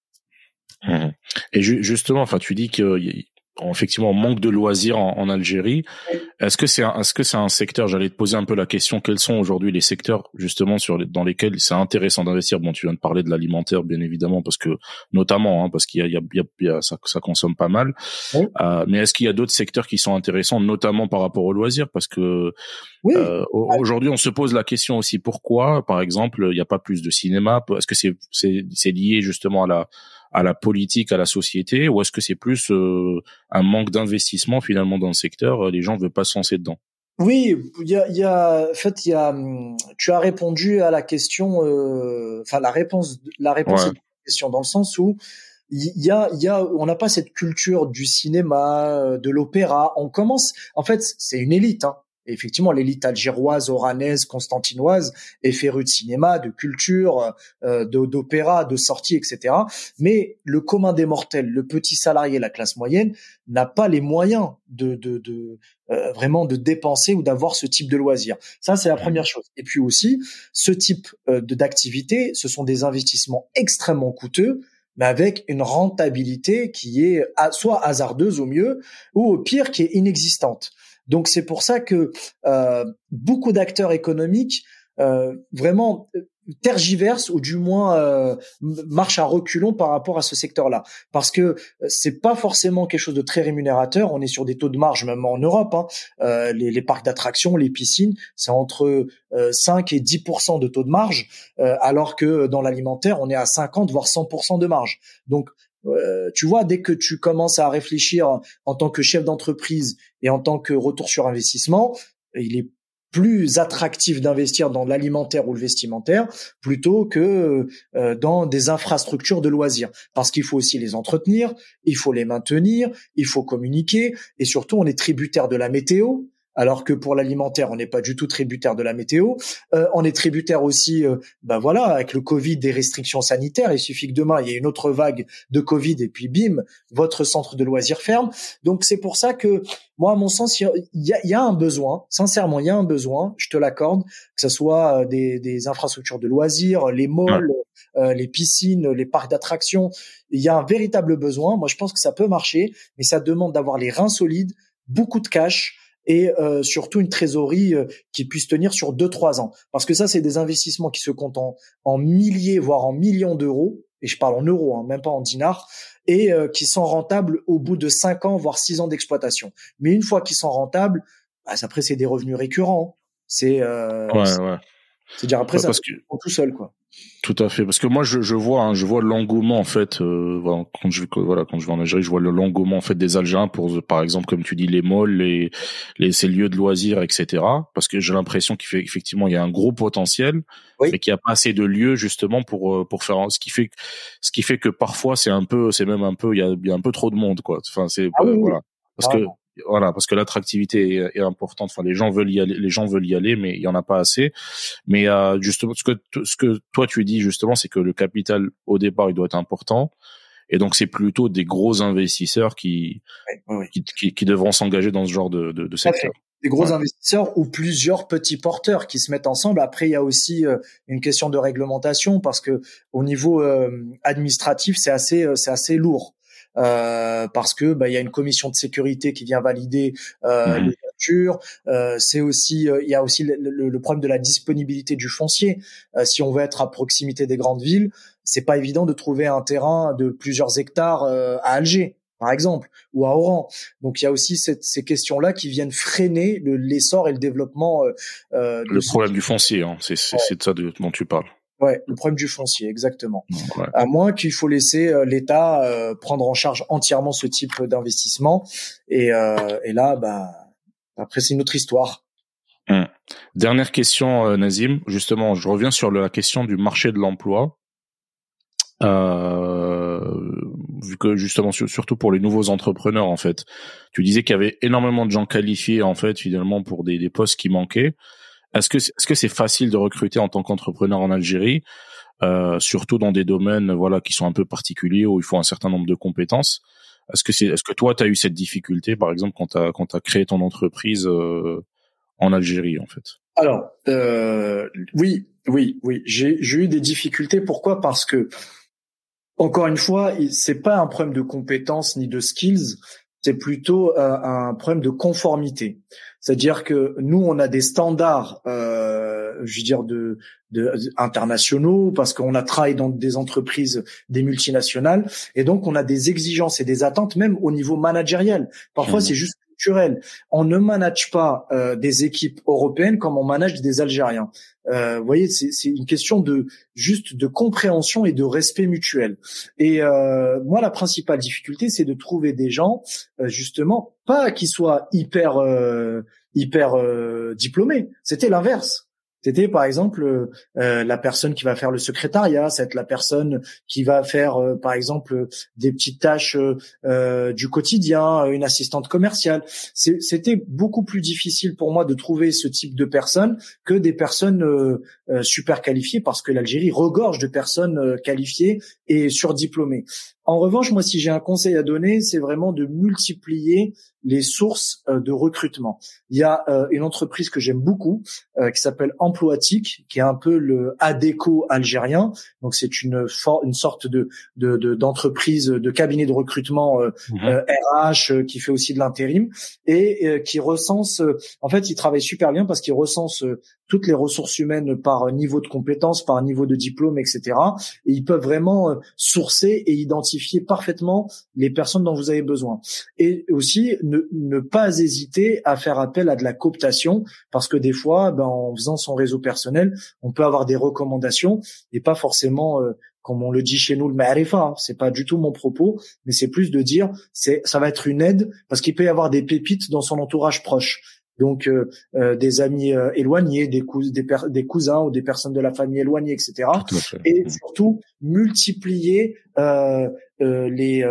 Mmh. Et justement, enfin, tu dis qu'il effectivement manque de loisirs en, Algérie. Est-ce que c'est est-ce que c'est un secteur J'allais te poser un peu la question. Quels sont aujourd'hui les secteurs justement sur dans lesquels c'est intéressant d'investir? Bon, tu viens de parler de l'alimentaire, bien évidemment, parce que notamment hein, parce qu'il y a, il y a, il y a ça, ça, consomme pas mal. Euh, mais est-ce qu'il y a d'autres secteurs qui sont intéressants, notamment par rapport aux loisirs? Parce que euh, aujourd'hui, on se pose la question aussi pourquoi, par exemple, il n'y a pas plus de cinéma? Est-ce que c'est c'est lié justement à la à la politique, à la société, ou est-ce que c'est plus euh, un manque d'investissement finalement dans le secteur euh, Les gens ne veulent pas se lancer dedans? Oui, il y a, y a, en fait, il y a, hum, tu as répondu à la question, euh, enfin la réponse, la réponse à la question dans le sens où il y a, il y a, on n'a pas cette culture du cinéma, de l'opéra. On commence, en fait, c'est une élite. Hein effectivement, l'élite algéroise, oranaise, constantinoise est férue de cinéma, de culture, euh, d'opéra, de sorties, etc. Mais le commun des mortels, le petit salarié, la classe moyenne, n'a pas les moyens de, de, de euh, vraiment de dépenser ou d'avoir ce type de loisir. Ça, c'est la première chose. Et puis aussi, ce type euh, d'activité, ce sont des investissements extrêmement coûteux mais avec une rentabilité qui est soit hasardeuse au mieux, ou au pire qui est inexistante. Donc c'est pour ça que euh, beaucoup d'acteurs économiques euh, vraiment euh, tergiversent ou du moins euh, marchent à reculons par rapport à ce secteur-là, parce que c'est pas forcément quelque chose de très rémunérateur. On est sur des taux de marge même en Europe. Hein. Les, les, parcs d'attractions, les piscines, c'est entre 5 et 10% de taux de marge, alors que dans l'alimentaire, on est à 50 voire 100 de marge. Donc euh, tu vois, dès que tu commences à réfléchir en tant que chef d'entreprise et en tant que retour sur investissement, il est plus attractif d'investir dans l'alimentaire ou le vestimentaire plutôt que euh, dans des infrastructures de loisirs. Parce qu'il faut aussi les entretenir, il faut les maintenir, il faut communiquer et surtout on est tributaire de la météo alors que pour l'alimentaire, on n'est pas du tout tributaire de la météo. Euh, on est tributaire aussi, euh, ben voilà, avec le Covid, des restrictions sanitaires. Il suffit que demain, il y ait une autre vague de Covid et puis bim, votre centre de loisirs ferme. Donc c'est pour ça que moi, à mon sens, il y a, un besoin, sincèrement, il y a un besoin, je te l'accorde, que ce soit euh, des, infrastructures de loisirs, les malls, les piscines, les parcs d'attractions. Il y a un véritable besoin. Moi, je pense que ça peut marcher, mais ça demande d'avoir les reins solides, beaucoup de cash, et euh, surtout une trésorerie euh, qui puisse tenir sur deux trois ans. Parce que ça, c'est des investissements qui se comptent en, milliers, voire en millions d'euros, et je parle en euros, hein, même pas en dinars, et euh, qui sont rentables au bout de cinq ans, voire six ans d'exploitation. Mais une fois qu'ils sont rentables, bah, après c'est des revenus récurrents. C'est ouais, ouais. C'est-à-dire après, ça que... tout seul, quoi. Tout à fait, parce que moi je, je vois, hein, je vois l'engouement en fait. Euh, quand je voilà, quand je vais en Algérie, je vois le l'engouement en fait des Algériens pour, par exemple, comme tu dis, les malls, les, les ces lieux de loisirs, etc. Parce que j'ai l'impression qu'il fait effectivement il y a un gros potentiel, mais qu'il n'y a pas assez de lieux justement pour euh, pour faire ce qui fait ce qui fait que parfois c'est un peu, c'est même un peu, il y a, y a un peu trop de monde quoi. Enfin c'est ah voilà parce que voilà parce que l'attractivité est, importante. Enfin les gens veulent y aller les gens veulent y aller mais il y en a pas assez. Mais euh, justement ce que ce que toi tu dis justement c'est que le capital au départ il doit être important. Et donc c'est plutôt des gros investisseurs qui Qui, qui, devront s'engager dans ce genre de, de, de secteur. des gros investisseurs ou plusieurs petits porteurs qui se mettent ensemble. Après, il y a aussi euh, une question de réglementation parce que au niveau euh, administratif, c'est assez, euh, c'est assez lourd. Euh, parce que bah, il y a une commission de sécurité qui vient valider euh, mmh. les voitures. Euh, c'est aussi euh, il y a aussi le, le, problème de la disponibilité du foncier. Euh, si on veut être à proximité des grandes villes, c'est pas évident de trouver un terrain de plusieurs hectares à Alger par exemple, ou à Oran. Donc il y a aussi cette, ces questions-là qui viennent freiner l'essor et le développement. Euh, le problème du foncier, hein. c'est ouais. de ça dont tu parles. Ouais, le problème du foncier, exactement. À moins qu'il faut laisser euh, l'État euh, prendre en charge entièrement ce type d'investissement. Et, euh, et là, bah, après, c'est une autre histoire. Hum. Dernière question, Nazim. Justement, je reviens sur la question du marché de l'emploi. vu que justement, surtout pour les nouveaux entrepreneurs, en fait, tu disais qu'il y avait énormément de gens qualifiés, en fait, finalement, pour des, des postes qui manquaient. Est-ce que est-ce que c'est facile de recruter en tant qu'entrepreneur en Algérie, euh, surtout dans des domaines voilà qui sont un peu particuliers où il faut un certain nombre de compétences? Est-ce que c'est est-ce que toi tu as eu cette difficulté par exemple quand tu quand as créé ton entreprise euh, en Algérie en fait? Alors euh, oui oui oui. J'ai j'ai eu des difficultés. Pourquoi? Parce que encore une fois c'est pas un problème de compétences ni de skills c'est plutôt euh, un problème de conformité. C'est-à-dire que nous, on a des standards, euh, je veux dire, de, de, internationaux, parce qu'on a travaillé dans des entreprises, des multinationales, et donc on a des exigences et des attentes, même au niveau managériel. Parfois, mmh. c'est juste on ne manage pas euh, des équipes européennes comme on manage des Algériens. Euh, vous voyez, c'est une question de juste de compréhension et de respect mutuel. Et euh, moi, la principale difficulté, c'est de trouver des gens, justement, pas qui soient hyper hyper diplômés. C'était l'inverse. C'était par exemple euh, euh, la personne qui va faire le secrétariat, c'est la personne qui va faire euh, par exemple des petites tâches du quotidien, une assistante commerciale. C'était beaucoup plus difficile pour moi de trouver ce type de personnes que des personnes super qualifiées parce que l'Algérie regorge de personnes qualifiées et surdiplômées. En revanche, moi, si j'ai un conseil à donner, c'est vraiment de multiplier les sources euh, de recrutement. Il y a euh, une entreprise que j'aime beaucoup euh, qui s'appelle Emploatic, qui est un peu le Adeco algérien. Donc c'est une, une sorte de d'entreprise, de, de, cabinet de recrutement RH mhm. qui fait aussi de l'intérim et qui recense. en fait, il travaille super bien parce qu'il recense toutes les ressources humaines par niveau de compétences, par niveau de diplôme, etc. Et ils peuvent vraiment sourcer et identifier parfaitement les personnes dont vous avez besoin. Et aussi ne, ne pas hésiter à faire appel à de la cooptation parce que des fois, ben, en faisant son réseau personnel, on peut avoir des recommandations et pas forcément euh, comme on le dit chez nous, le ma'arifa, hein. c'est pas du tout mon propos, mais c'est plus de dire, c'est, ça va être une aide parce qu'il peut y avoir des pépites dans son entourage proche donc euh, euh, des amis euh, éloignés, des, des, cousins ou des personnes de la famille éloignées, etc. Et surtout multiplier les,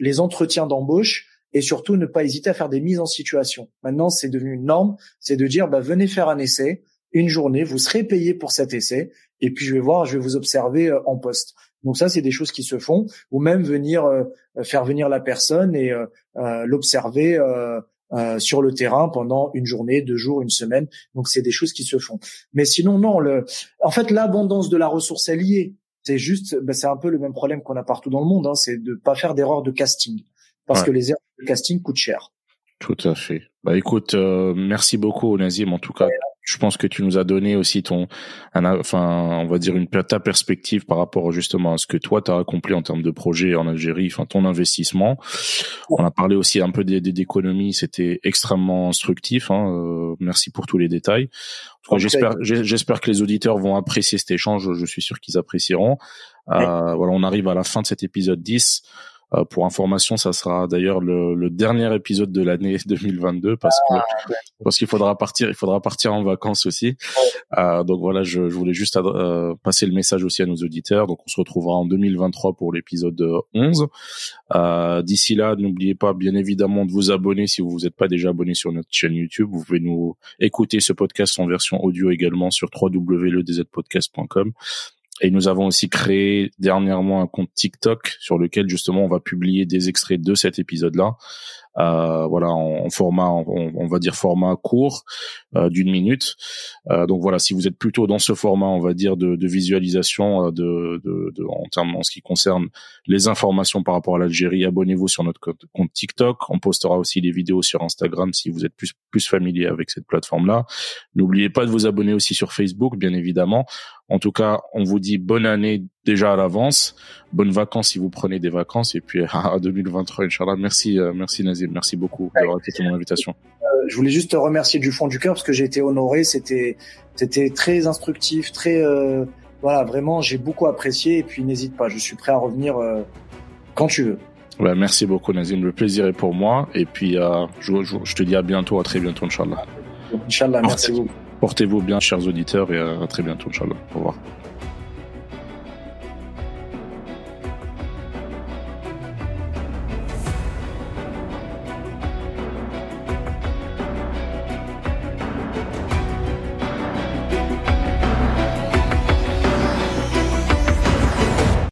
les entretiens d'embauche et surtout ne pas hésiter à faire des mises en situation. Maintenant, c'est devenu une norme, c'est de dire bah, venez faire un essai, une journée, vous serez payé pour cet essai, et puis je vais voir, je vais vous observer en poste. Donc ça, c'est des choses qui se font, ou même venir faire venir la personne et l'observer euh, sur le terrain pendant une journée, deux jours, une semaine. Donc c'est des choses qui se font. Mais sinon non, le, en fait l'abondance de la ressource est liée. C'est juste, ben, c'est un peu le même problème qu'on a partout dans le monde, hein, c'est de pas faire d'erreurs de casting parce que les erreurs de casting coûtent cher. Tout à fait. Bah écoute, euh, merci beaucoup Nazim en tout cas je pense que tu nous as donné aussi ton, enfin, on va dire une ta perspective par rapport justement à ce que toi tu as accompli en termes de projet en Algérie, enfin ton investissement. On a parlé aussi un peu d'économie, c'était extrêmement instructif. Hein, euh, merci pour tous les détails. J'espère, j'espère que les auditeurs vont apprécier cet échange. Je suis sûr qu'ils apprécieront. Euh, voilà, on arrive à la fin de cet épisode 10. Euh, pour information, ça sera d'ailleurs le, le, dernier épisode de l'année 2022 parce que ah, parce qu'il faudra partir, il faudra partir en vacances aussi. Euh, donc voilà, je, je voulais juste euh, passer le message aussi à nos auditeurs. Donc on se retrouvera en 2023 pour l'épisode 11. Euh, D'ici là, n'oubliez pas bien évidemment de vous abonner si vous n'êtes pas déjà abonné sur notre chaîne YouTube. Vous pouvez nous écouter ce podcast en version audio également sur www.ledzzpodcast.com. Et nous avons aussi créé dernièrement un compte TikTok sur lequel justement on va publier des extraits de cet épisode-là euh, voilà, en, format, on, va dire format court euh, d'une minute. Euh, donc voilà, si vous êtes plutôt dans ce format, on va dire de, de visualisation, de, de, de, en termes en ce qui concerne les informations par rapport à l'Algérie, abonnez-vous sur notre compte, TikTok. On postera aussi des vidéos sur Instagram si vous êtes plus plus familier avec cette plateforme-là. N'oubliez pas de vous abonner aussi sur Facebook, bien évidemment. En tout cas, on vous dit bonne année déjà à l'avance. Bonnes vacances si vous prenez des vacances. Et puis à 2023, Inch'Allah. Merci, euh, merci Nazim. Merci beaucoup d'avoir accepté mon invitation. Euh, je voulais juste te remercier du fond du cœur parce que j'ai été honoré. C'était, c'était très instructif, très, euh, voilà, vraiment, j'ai beaucoup apprécié. Et puis n'hésite pas, je suis prêt à revenir quand tu veux. Ouais, merci beaucoup Nazim. Le plaisir est pour moi. Et puis je, je, te dis à bientôt, à très bientôt, Inch'Allah. Inch'Allah, merci beaucoup. Portez-vous bien, chers auditeurs, et à très bientôt, Inch'Allah. Au revoir.